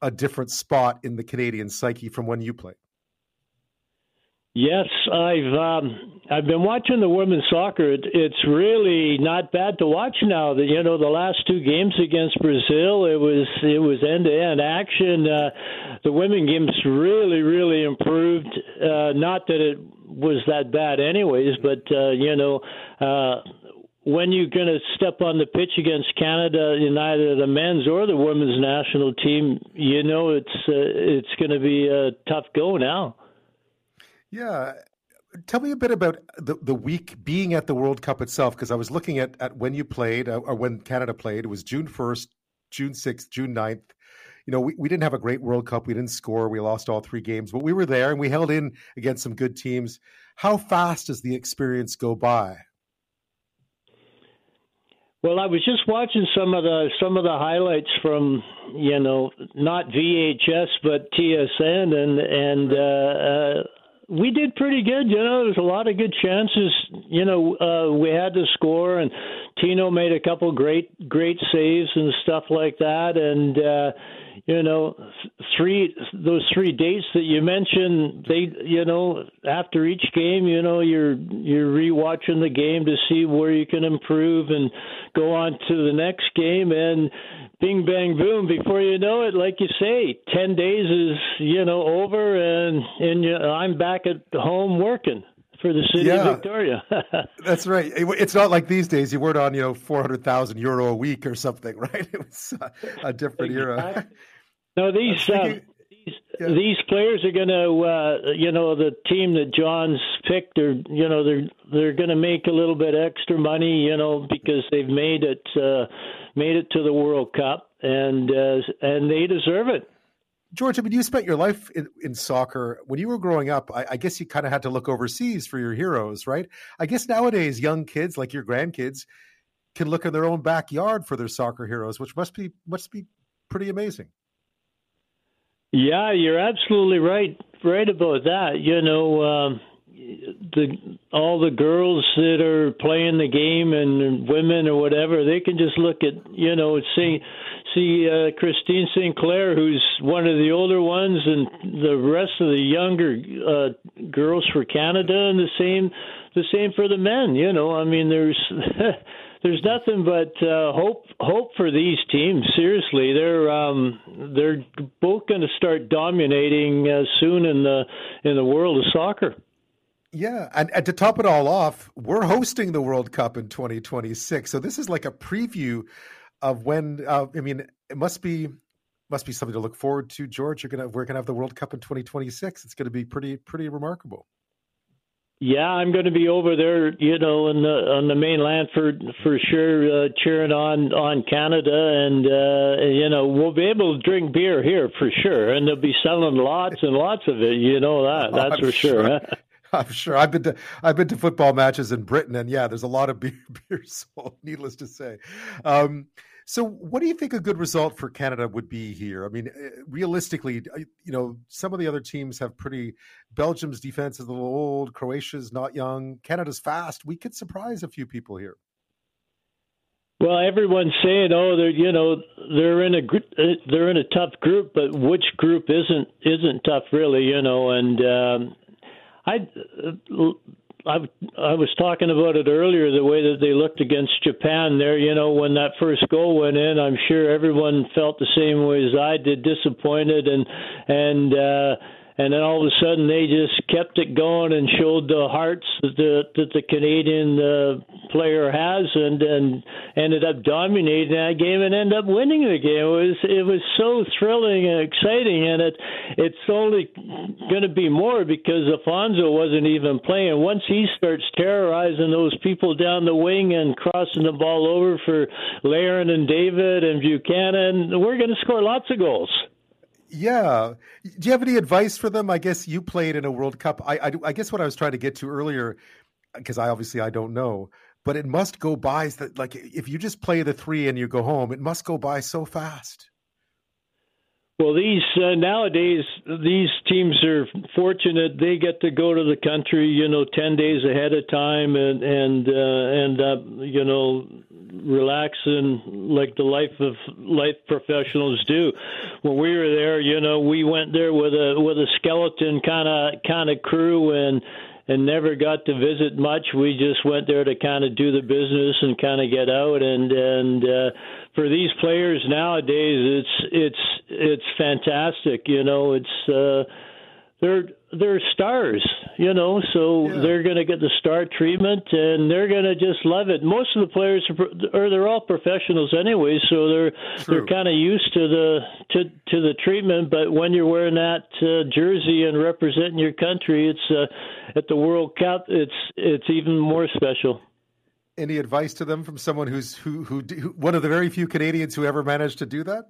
a different spot in the Canadian psyche from when you played. Yes, I've um, I've been watching the women's soccer. It, it's really not bad to watch now. That you know the last two games against Brazil, it was it was end to end action. Uh, the women games really really improved. Uh, not that it was that bad, anyways, but uh, you know. Uh, when you're going to step on the pitch against Canada in either the men's or the women's national team, you know it's uh, it's going to be a tough go now. Yeah. Tell me a bit about the, the week being at the World Cup itself, because I was looking at, at when you played uh, or when Canada played. It was June 1st, June 6th, June 9th. You know, we, we didn't have a great World Cup. We didn't score. We lost all three games, but we were there and we held in against some good teams. How fast does the experience go by? Well, I was just watching some of the some of the highlights from you know not VHS but TSN and and uh, uh, we did pretty good. You know, there's a lot of good chances. You know, uh, we had to score, and Tino made a couple great great saves and stuff like that. And uh, you know, three those three dates that you mentioned, they you know after each game, you know, you're you're rewatching the game to see where you can improve and go on to the next game and bing bang boom. Before you know it like you say 10 days is you know over and and you, i'm back at home working for the city yeah, of victoria. That's right. It's not like these days you weren't on you know 400000 euro a week or something right? It was a a different era. No these um, these, yeah. these players are going to, uh, you know, the team that John's picked, are, you know, they're they're going to make a little bit extra money, you know, because they've made it uh, made it to the World Cup, and uh, and they deserve it. George, I mean, you spent your life in, in soccer. When you were growing up, I, I guess you kind of had to look overseas for your heroes, right? I guess nowadays, young kids like your grandkids can look in their own backyard for their soccer heroes, which must be must be pretty amazing. Yeah, you're absolutely right. Right about that. You know, um, the all the girls that are playing the game and women or whatever, they can just look at you know see see uh, Christine Sinclair, who's one of the older ones, and the rest of the younger uh, girls for Canada, and the same the same for the men. You know, I mean, there's there's nothing but uh, hope hope for these teams. Seriously, they're um, they're both going to start dominating uh, soon in the in the world of soccer. Yeah, and, and to top it all off, we're hosting the World Cup in 2026. So this is like a preview of when. Uh, I mean, it must be must be something to look forward to, George. You're gonna we're gonna have the World Cup in 2026. It's going to be pretty pretty remarkable. Yeah, I'm going to be over there, you know, in the on the mainland for for sure, uh, cheering on on Canada, and uh, you know we'll be able to drink beer here for sure, and they'll be selling lots and lots of it. You know that, that's for sure. sure. I'm sure. I've been to I've been to football matches in Britain, and yeah, there's a lot of beer, beer sold. Needless to say. Um, so, what do you think a good result for Canada would be here? I mean, eh, realistically, you know, some of the other teams have pretty. Belgium's defense is a little old. Croatia's not young. Canada's fast. We could surprise a few people here. Well, everyone's saying, "Oh, they're you know they're in a uh, they're in a tough group," but which group isn't isn't tough really? You know, and um, I I I was talking about it earlier, the way that they looked against Japan there. You know, when that first goal went in, I'm sure everyone felt the same way as I did, disappointed and and. uh and then all of a sudden they just kept it going and showed the hearts that the that the Canadian uh, player has and and ended up dominating that game and ended up winning the game. It was it was so thrilling and exciting, and it it's only going to be more because Alphonso wasn't even playing. Once he starts terrorizing those people down the wing and crossing the ball over for Larin and David and Buchanan, we're going to score lots of goals. Yeah. Do you have any advice for them? I guess you played in a World Cup. I, I, I guess what I was trying to get to earlier, because I obviously I don't know, but it must go by like if you just play the three and you go home, it must go by so fast. Well, these uh, nowadays these teams are fortunate; they get to go to the country, you know, ten days ahead of time, and and uh, end up, you know, relaxing like the life of life professionals do. When we were there, you know, we went there with a with a skeleton kind of kind of crew and and never got to visit much. We just went there to kind of do the business and kind of get out. And and uh, for these players nowadays, it's it's it's fantastic. You know, it's uh, they're they're stars, you know, so yeah. they're going to get the star treatment and they're going to just love it. Most of the players are, or they're all professionals anyway, so they're True. they're kind of used to the to to the treatment. But when you're wearing that uh, jersey and representing your country, it's uh, at the World Cup. It's it's even more special. Any advice to them from someone who's who who, who one of the very few Canadians who ever managed to do that?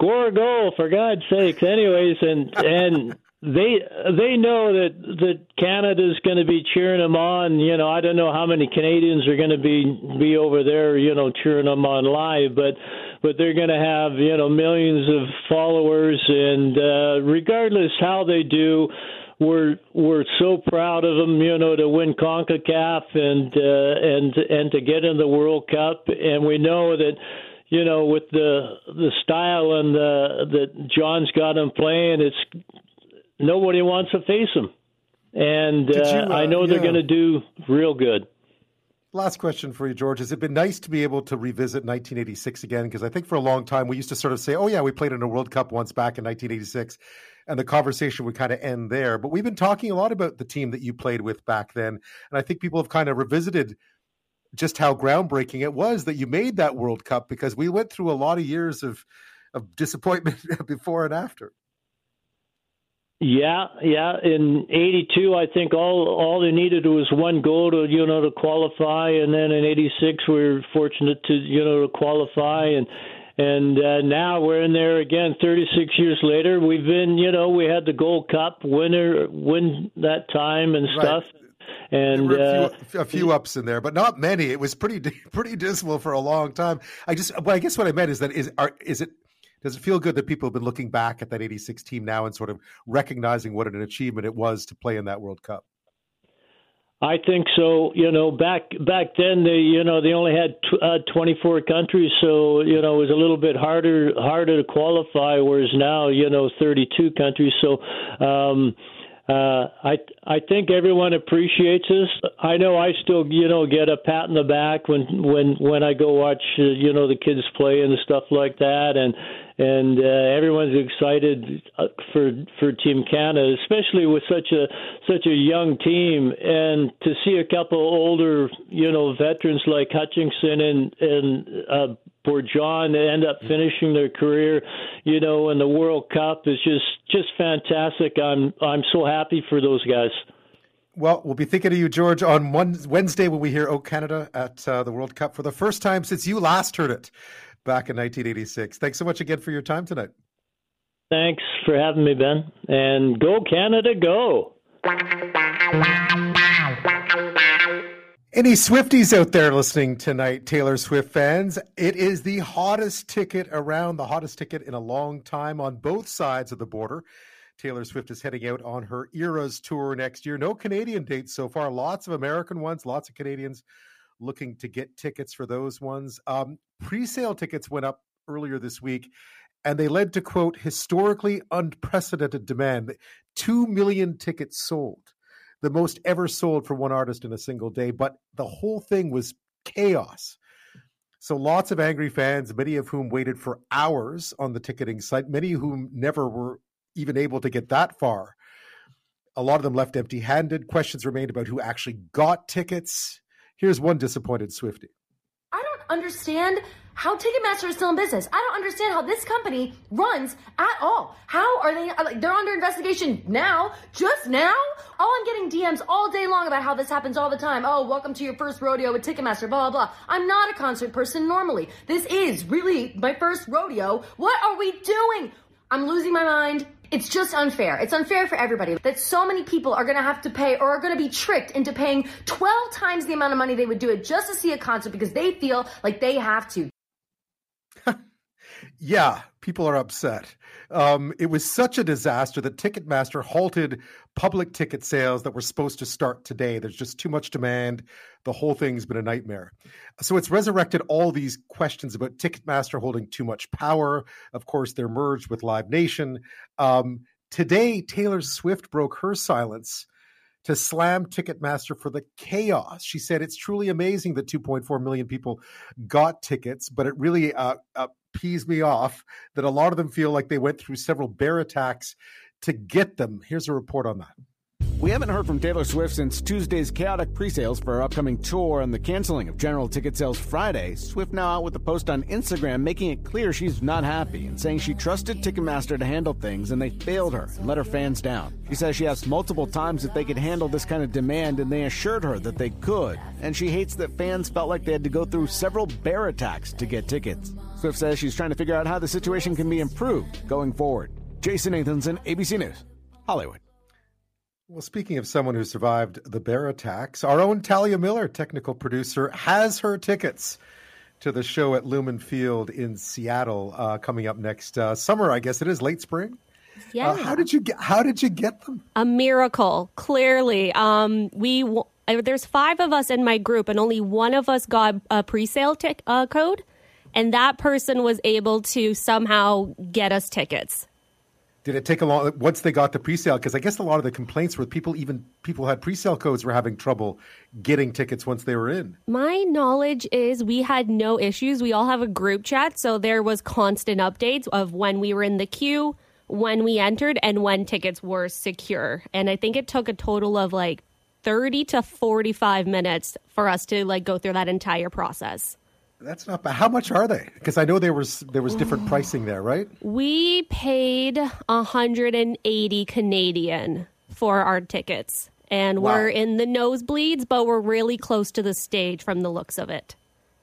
Score a goal for God's sakes. Anyways, and and they they know that that Canada's going to be cheering them on. You know, I don't know how many Canadians are going to be be over there. You know, cheering them on live, but but they're going to have you know millions of followers, and uh, regardless how they do. We're we're so proud of them, you know, to win Concacaf and uh, and and to get in the World Cup, and we know that you know, with the the style and the that John's got him playing, it's nobody wants to face him, and uh, you, uh, I know yeah. they're going to do real good. Last question for you, George. Has it been nice to be able to revisit 1986 again? Because I think for a long time we used to sort of say, "Oh yeah, we played in a World Cup once back in 1986," and the conversation would kind of end there. But we've been talking a lot about the team that you played with back then, and I think people have kind of revisited just how groundbreaking it was that you made that World Cup because we went through a lot of years of of disappointment before and after. Yeah, yeah. In '82, I think all all they needed was one goal to you know to qualify, and then in '86 we were fortunate to you know to qualify, and and uh, now we're in there again. 36 years later, we've been you know we had the Gold Cup winner win that time and stuff. Right and a few, uh, a few, ups in there, but not many. It was pretty pretty dismal for a long time. I just, well, I guess what I meant is that is are, is it does it feel good that people have been looking back at that '86 team now and sort of recognizing what an achievement it was to play in that World Cup? I think so. You know, back back then they you know they only had t- uh, 24 countries, so you know it was a little bit harder harder to qualify. Whereas now you know 32 countries. So um, uh, I I think everyone appreciates this. I know I still you know get a pat in the back when when when I go watch uh, you know the kids play and stuff like that, and and uh, everyone's excited uh, for for Team Canada, especially with such a such a young team, and to see a couple older you know veterans like Hutchinson and and uh, Borjan end up finishing their career, you know, in the World Cup is just just fantastic. I'm I'm so happy for those guys. Well, we'll be thinking of you, George, on one Wednesday when we hear "Oh Canada" at uh, the World Cup for the first time since you last heard it back in 1986. Thanks so much again for your time tonight. Thanks for having me, Ben. And go Canada, go! Any Swifties out there listening tonight, Taylor Swift fans? It is the hottest ticket around, the hottest ticket in a long time on both sides of the border. Taylor Swift is heading out on her Eras tour next year. No Canadian dates so far, lots of American ones, lots of Canadians looking to get tickets for those ones. Um, Pre sale tickets went up earlier this week and they led to, quote, historically unprecedented demand. Two million tickets sold the most ever sold for one artist in a single day, but the whole thing was chaos. So lots of angry fans, many of whom waited for hours on the ticketing site, many of whom never were even able to get that far. A lot of them left empty handed. Questions remained about who actually got tickets. Here's one disappointed Swiftie. I don't understand how Ticketmaster is still in business. I don't understand how this company runs at all. How are they? Uh, like, they're under investigation now, just now. All I'm getting DMs all day long about how this happens all the time. Oh, welcome to your first rodeo with Ticketmaster. Blah blah blah. I'm not a concert person normally. This is really my first rodeo. What are we doing? I'm losing my mind. It's just unfair. It's unfair for everybody that so many people are going to have to pay or are going to be tricked into paying 12 times the amount of money they would do it just to see a concert because they feel like they have to Yeah, people are upset. Um, it was such a disaster that Ticketmaster halted public ticket sales that were supposed to start today. There's just too much demand. The whole thing's been a nightmare. So it's resurrected all these questions about Ticketmaster holding too much power. Of course, they're merged with Live Nation. Um, today, Taylor Swift broke her silence to slam Ticketmaster for the chaos. She said it's truly amazing that 2.4 million people got tickets, but it really uh, uh, pees me off that a lot of them feel like they went through several bear attacks to get them. Here's a report on that. We haven't heard from Taylor Swift since Tuesday's chaotic pre-sales for her upcoming tour and the canceling of general ticket sales Friday. Swift now out with a post on Instagram making it clear she's not happy and saying she trusted Ticketmaster to handle things and they failed her and let her fans down. She says she asked multiple times if they could handle this kind of demand and they assured her that they could. And she hates that fans felt like they had to go through several bear attacks to get tickets. Swift says she's trying to figure out how the situation can be improved going forward. Jason Nathanson, ABC News, Hollywood. Well, speaking of someone who survived the bear attacks, our own Talia Miller, technical producer, has her tickets to the show at Lumen Field in Seattle uh, coming up next uh, summer. I guess it is late spring. Yeah. Uh, how did you get? How did you get them? A miracle, clearly. Um, we uh, there's five of us in my group, and only one of us got a pre-sale tic- uh, code, and that person was able to somehow get us tickets. Did it take a long once they got the pre-sale? Because I guess a lot of the complaints were people even people had pre-sale codes were having trouble getting tickets once they were in. My knowledge is we had no issues. We all have a group chat, so there was constant updates of when we were in the queue, when we entered, and when tickets were secure. And I think it took a total of like 30 to 45 minutes for us to like go through that entire process. That's not bad. How much are they? Because I know there was there was different pricing there, right? We paid 180 Canadian for our tickets. And Wow. we're in the nosebleeds, but we're really close to the stage from the looks of it.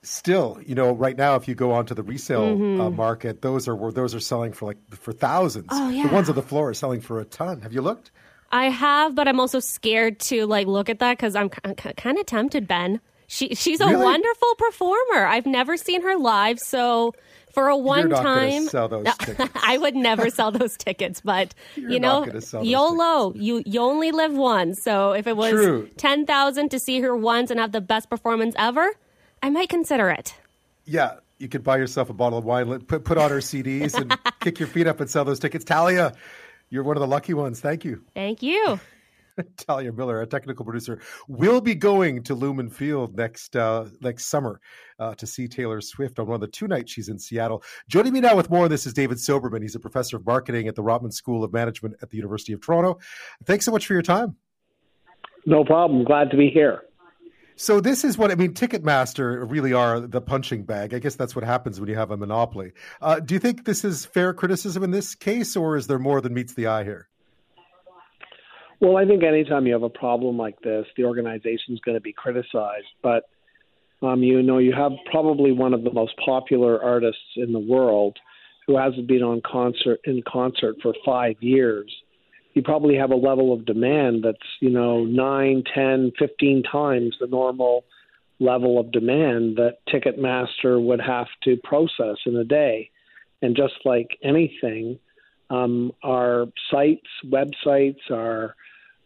Still, you know, right now, if you go onto the resale uh, Mhm. market, those are those are selling for like for thousands. Oh, yeah. The ones on the floor are selling for a ton. Have you looked? I have, but I'm also scared to like look at that because I'm kind of tempted, Ben. She she's a Really? wonderful performer. I've never seen her live, so for a one time, sell those tickets. I would never sell those tickets. But You're you know, gonna sell those YOLO, you you only live once. So if it was True. ten thousand to see her once and have the best performance ever, I might consider it. Yeah, you could buy yourself a bottle of wine, put put on her CDs, and kick your feet up and sell those tickets. Talia, you're one of the lucky ones. Thank you. Thank you. Talia Miller, our technical producer, will be going to Lumen Field next uh, next summer uh, to see Taylor Swift on one of the two nights she's in Seattle. Joining me now with more on this is David Soberman. He's a professor of marketing at the Rotman School of Management at the University of Toronto. Thanks so much for your time. No problem. Glad to be here. So this is what I mean. Ticketmaster really are the punching bag. I guess that's what happens when you have a monopoly. Uh, do you think this is fair criticism in this case, or is there more than meets the eye here? Well, I think anytime you have a problem like this, the organization is going to be criticized. But um, you know, you have probably one of the most popular artists in the world who hasn't been on concert in concert for five years. You probably have a level of demand that's you know nine, ten, fifteen times the normal level of demand that Ticketmaster would have to process in a day. And just like anything, um, our sites, websites, our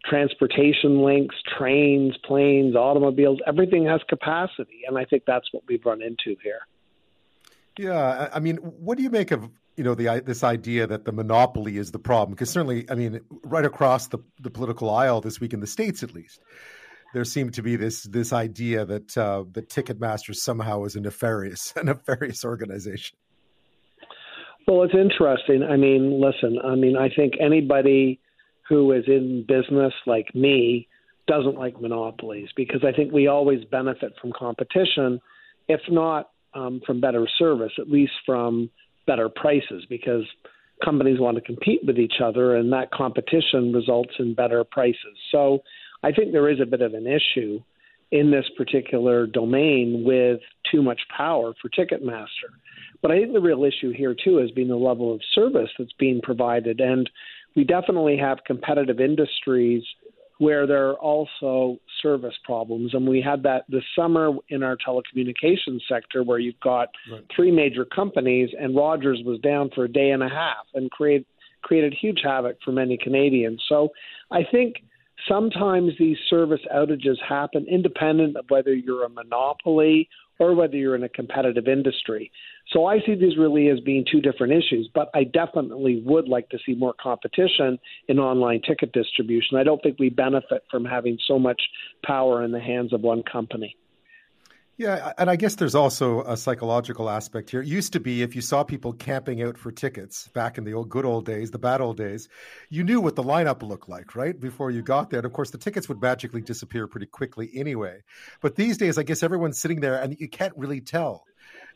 transportation links, trains, planes, automobiles, everything has capacity. And I think that's what we've run into here. Yeah, I mean, what do you make of you know the this idea that the monopoly is the problem? Because certainly, I mean, right across the the political aisle this week in the states, at least, there seemed to be this this idea that uh, that Ticketmaster somehow is a nefarious a nefarious organization. Well, it's interesting. I mean, listen, I mean, I think anybody who is in business like me doesn't like monopolies because I think we always benefit from competition, if not um, from better service, at least from better prices because companies want to compete with each other and that competition results in better prices. So I think there is a bit of an issue in this particular domain with too much power for Ticketmaster. But I think the real issue here, too, has been the level of service that's being provided. And we definitely have competitive industries where there are also service problems. And we had that this summer in our telecommunications sector where you've got Right. three major companies and Rogers was down for a day and a half and create, created huge havoc for many Canadians. So I think sometimes these service outages happen independent of whether you're a monopoly or whether you're in a competitive industry. So I see these really as being two different issues, but I definitely would like to see more competition in online ticket distribution. I don't think we benefit from having so much power in the hands of one company. Yeah, and I guess there's also a psychological aspect here. It used to be if you saw people camping out for tickets back in the old good old days, the bad old days, you knew what the lineup looked like, right? Before you got there. And of course, the tickets would magically disappear pretty quickly anyway. But these days, I guess everyone's sitting there and you can't really tell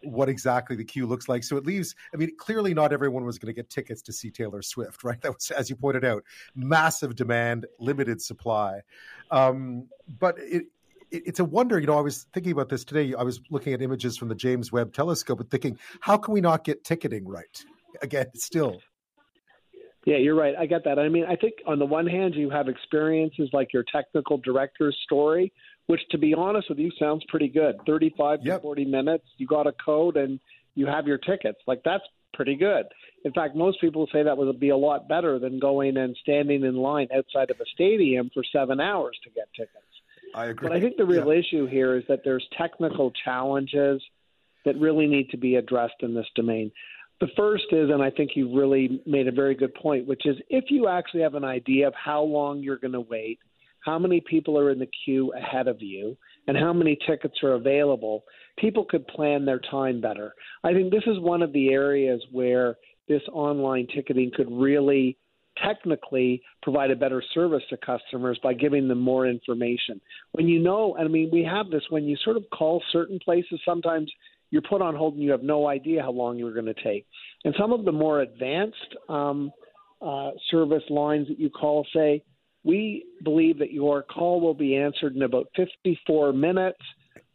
what exactly the queue looks like. So it leaves, I mean, clearly not everyone was going to get tickets to see Taylor Swift, right? That was, as you pointed out, massive demand, limited supply. Um, but it, it, it's a wonder, you know, I was thinking about this today. I was looking at images from the James Webb telescope and thinking, how can we not get ticketing right? Again, still. Yeah, you're right. I get that. I mean, I think on the one hand, you have experiences like your technical director's story, which, to be honest with you, sounds pretty good. 35 to 40 minutes, you got a code and you have your tickets. Like, that's pretty good. In fact, most people say that would be a lot better than going and standing in line outside of a stadium for seven hours to get tickets. I agree. But I think the real issue here is that there's technical challenges that really need to be addressed in this domain. The first is, and I think you really made a very good point, which is if you actually have an idea of how long you're going to wait, how many people are in the queue ahead of you, and how many tickets are available, people could plan their time better. I think this is one of the areas where this online ticketing could really technically provide a better service to customers by giving them more information. When you know, and I mean, we have this when you sort of call certain places, sometimes you're put on hold and you have no idea how long you're going to take. And some of the more advanced um, uh, service lines that you call say, we believe that your call will be answered in about 54 minutes.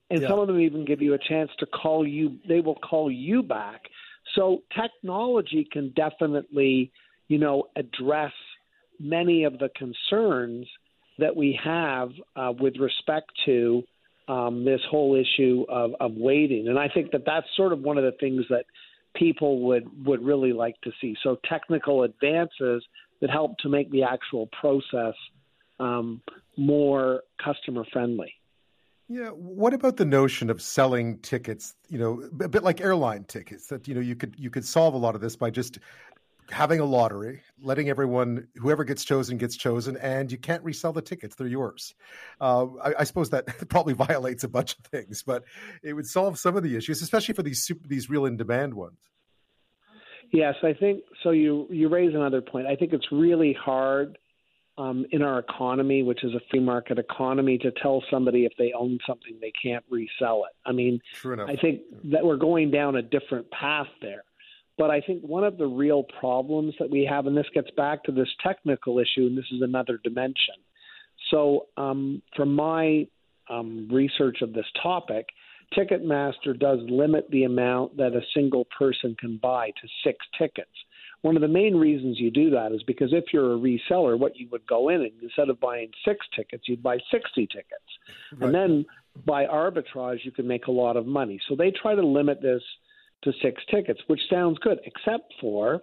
And Yeah. some of them even give you a chance to call you, they will call you back. So technology can definitely, you know, address many of the concerns that we have uh, with respect to um, this whole issue of, of waiting. And I think that that's sort of one of the things that people would, would really like to see. So technical advances that help to make the actual process um, more customer friendly. Yeah. What about the notion of selling tickets? You know, a bit like airline tickets. That you know you could you could solve a lot of this by just having a lottery, letting everyone whoever gets chosen gets chosen, and you can't resell the tickets; they're yours. Uh, I, I suppose that probably violates a bunch of things, but it would solve some of the issues, especially for these super, these real in demand ones. Yes, I think so. You you raise another point. I think it's really hard um, in our economy, which is a free market economy, to tell somebody if they own something they can't resell it. I mean, True. I think that we're going down a different path there. But I think one of the real problems that we have, and this gets back to this technical issue, and this is another dimension. So, um, from my um, research of this topic, Ticketmaster does limit the amount that a single person can buy to six tickets. One of the main reasons you do that is because if you're a reseller, what you would go in and instead of buying six tickets, you'd buy 60 tickets. And then by arbitrage, you can make a lot of money. So they try to limit this to six tickets, which sounds good, except for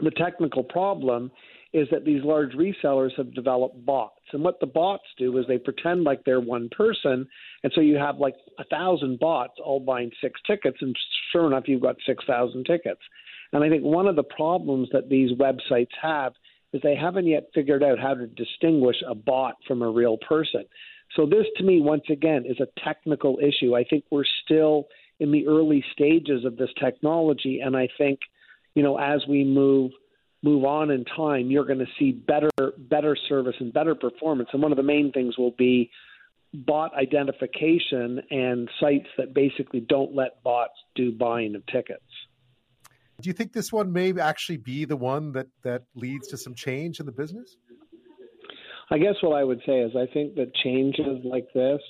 the technical problem is that these large resellers have developed bots. And what the bots do is they pretend like they're one person. And so you have like a thousand bots all buying six tickets. And sure enough, you've got 6,000 tickets. And I think one of the problems that these websites have is they haven't yet figured out how to distinguish a bot from a real person. So this to me, once again, is a technical issue. I think we're still in the early stages of this technology. And I think, you know, as we move move on in time, you're going to see better better service and better performance. And one of the main things will be bot identification and sites that basically don't let bots do buying of tickets. Do you think this one may actually be the one that that leads to some change in the business? I guess what I would say is I think that changes like this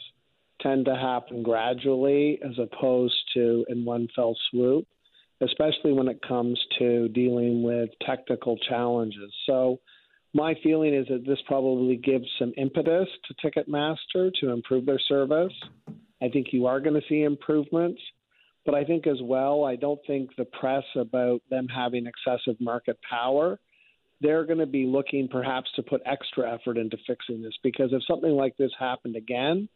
tend to happen gradually as opposed to in one fell swoop, especially when it comes to dealing with technical challenges. So my feeling is that this probably gives some impetus to Ticketmaster to improve their service. I think you are going to see improvements. But I think as well, I don't think the press about them having excessive market power, they're going to be looking perhaps to put extra effort into fixing this because if something like this happened again,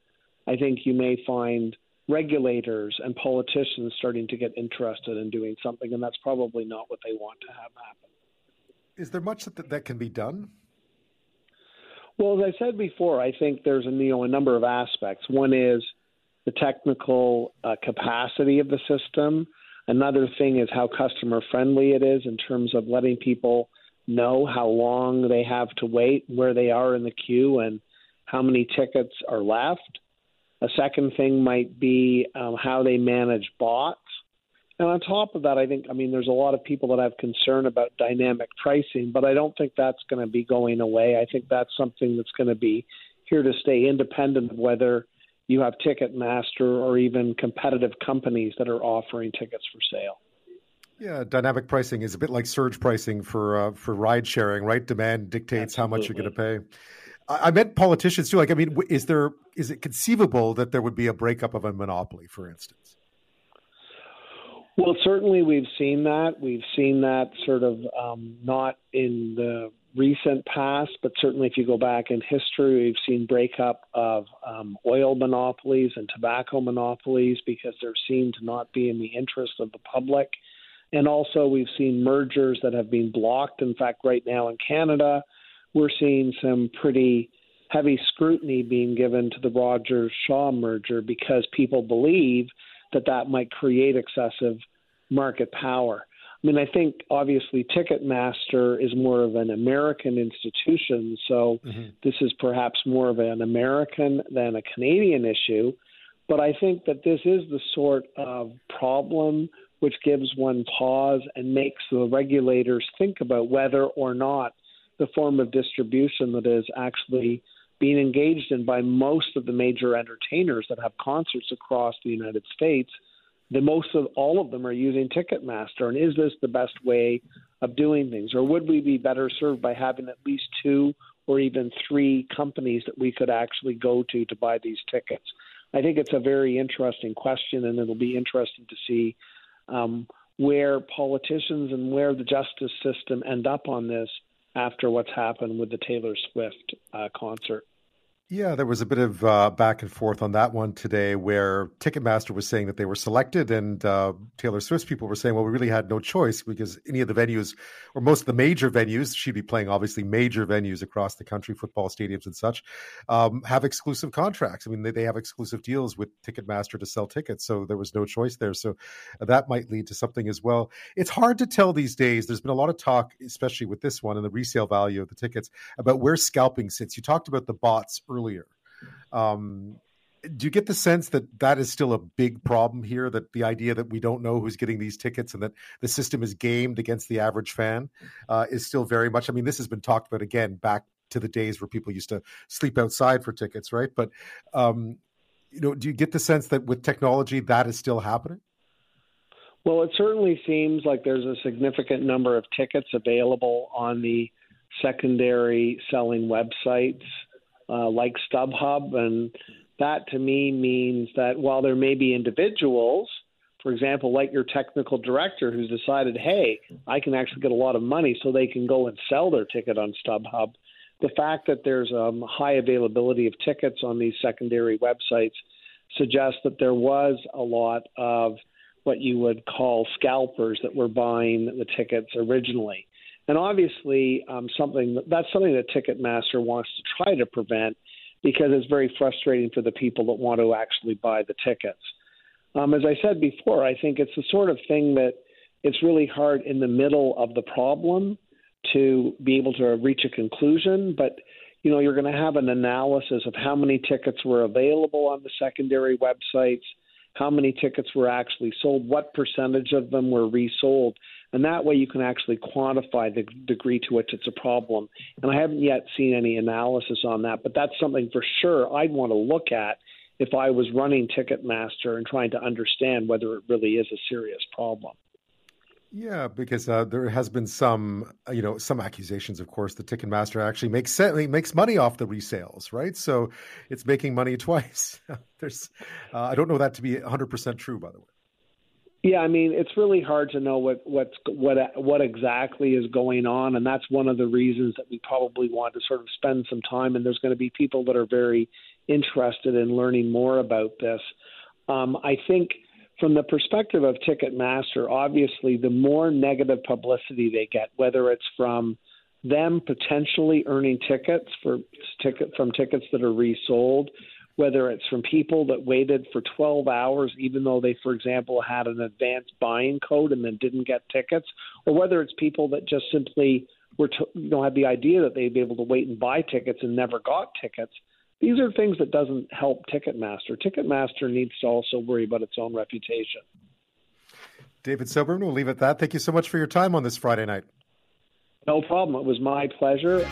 I think you may find regulators and politicians starting to get interested in doing something, and that's probably not what they want to have happen. Is there much that that can be done? Well, as I said before, I think there's a, you know a number of aspects. One is the technical uh, capacity of the system. Another thing is how customer friendly it is in terms of letting people know how long they have to wait, where they are in the queue, and how many tickets are left. A second thing might be um, how they manage bots. And on top of that, I think, I mean, there's a lot of people that have concern about dynamic pricing, but I don't think that's going to be going away. I think that's something that's going to be here to stay, independent of whether you have Ticketmaster or even competitive companies that are offering tickets for sale. Yeah, dynamic pricing is a bit like surge pricing for uh, for ride sharing, right? Demand dictates Absolutely. how much you're going to pay. I, meant politicians too. Like, I mean, is there is it conceivable that there would be a breakup of a monopoly, for instance? Well, certainly we've seen that. We've seen that sort of um, not in the recent past, but certainly if you go back in history, we've seen breakup of um, oil monopolies and tobacco monopolies because they're seen to not be in the interest of the public. And also, we've seen mergers that have been blocked. In fact, right now in Canada, we're seeing some pretty heavy scrutiny being given to the Rogers Shaw merger because people believe that that might create excessive market power. I mean, I think obviously Ticketmaster is more of an American institution, so mm-hmm. this is perhaps more of an American than a Canadian issue. But I think that this is the sort of problem which gives one pause and makes the regulators think about whether or not the form of distribution that is actually being engaged in by most of the major entertainers that have concerts across the United States – the most of all of them are using Ticketmaster. And is this the best way of doing things? Or would we be better served by having at least two or even three companies that we could actually go to to buy these tickets? I think it's a very interesting question, and it'll be interesting to see um, where politicians and where the justice system end up on this after what's happened with the Taylor Swift uh, concert. Yeah, there was a bit of uh, back and forth on that one today where Ticketmaster was saying that they were selected, and uh, Taylor Swift's people were saying, well, we really had no choice because any of the venues, or most of the major venues, she'd be playing obviously major venues across the country, football stadiums and such, um, have exclusive contracts. I mean, they, they have exclusive deals with Ticketmaster to sell tickets, so there was no choice there. So that might lead to something as well. It's hard to tell these days. There's been a lot of talk, especially with this one and the resale value of the tickets, about where scalping sits. You talked about the bots earlier earlier. Um, do you get the sense that that is still a big problem here? That the idea that we don't know who's getting these tickets and that the system is gamed against the average fan uh, is still very much. I mean, this has been talked about again back to the days where people used to sleep outside for tickets, right? But um, you know, do you get the sense that with technology that is still happening? Well, it certainly seems like there's a significant number of tickets available on the secondary selling websites uh, like StubHub. And that to me means that while there may be individuals, for example, like your technical director who's decided, hey, I can actually get a lot of money so they can go and sell their ticket on StubHub. The fact that there's um, high availability of tickets on these secondary websites suggests that there was a lot of what you would call scalpers that were buying the tickets originally. And obviously, um, something that's something that Ticketmaster wants to try to prevent because it's very frustrating for the people that want to actually buy the tickets. Um, as I said before, I think it's the sort of thing that it's really hard in the middle of the problem to be able to reach a conclusion. But you know, you're going to have an analysis of how many tickets were available on the secondary websites, how many tickets were actually sold, what percentage of them were resold. And that way you can actually quantify the degree to which it's a problem. And I haven't yet seen any analysis on that, but that's something for sure I'd want to look at if I was running Ticketmaster and trying to understand whether it really is a serious problem. Yeah, because uh, there has been some, uh, you know, some accusations. Of course, the Ticketmaster actually makes set, makes money off the resales, right? So it's making money twice. There's, uh, I don't know that to be 100 percent true, by the way. Yeah, I mean, it's really hard to know what what's what what exactly is going on, and that's one of the reasons that we probably want to sort of spend some time. And there's going to be people that are very interested in learning more about this. Um, I think from the perspective of Ticketmaster, obviously, the more negative publicity they get, whether it's from them potentially earning tickets for ticket from tickets that are resold, whether it's from people that waited for 12 hours, even though they, for example, had an advanced buying code and then didn't get tickets, or whether it's people that just simply were, to, you know, had the idea that they'd be able to wait and buy tickets and never got tickets. These are things that doesn't help Ticketmaster. Ticketmaster needs to also worry about its own reputation. David Soberman, we'll leave it at that. Thank you so much for your time on this Friday night. No problem. It was my pleasure.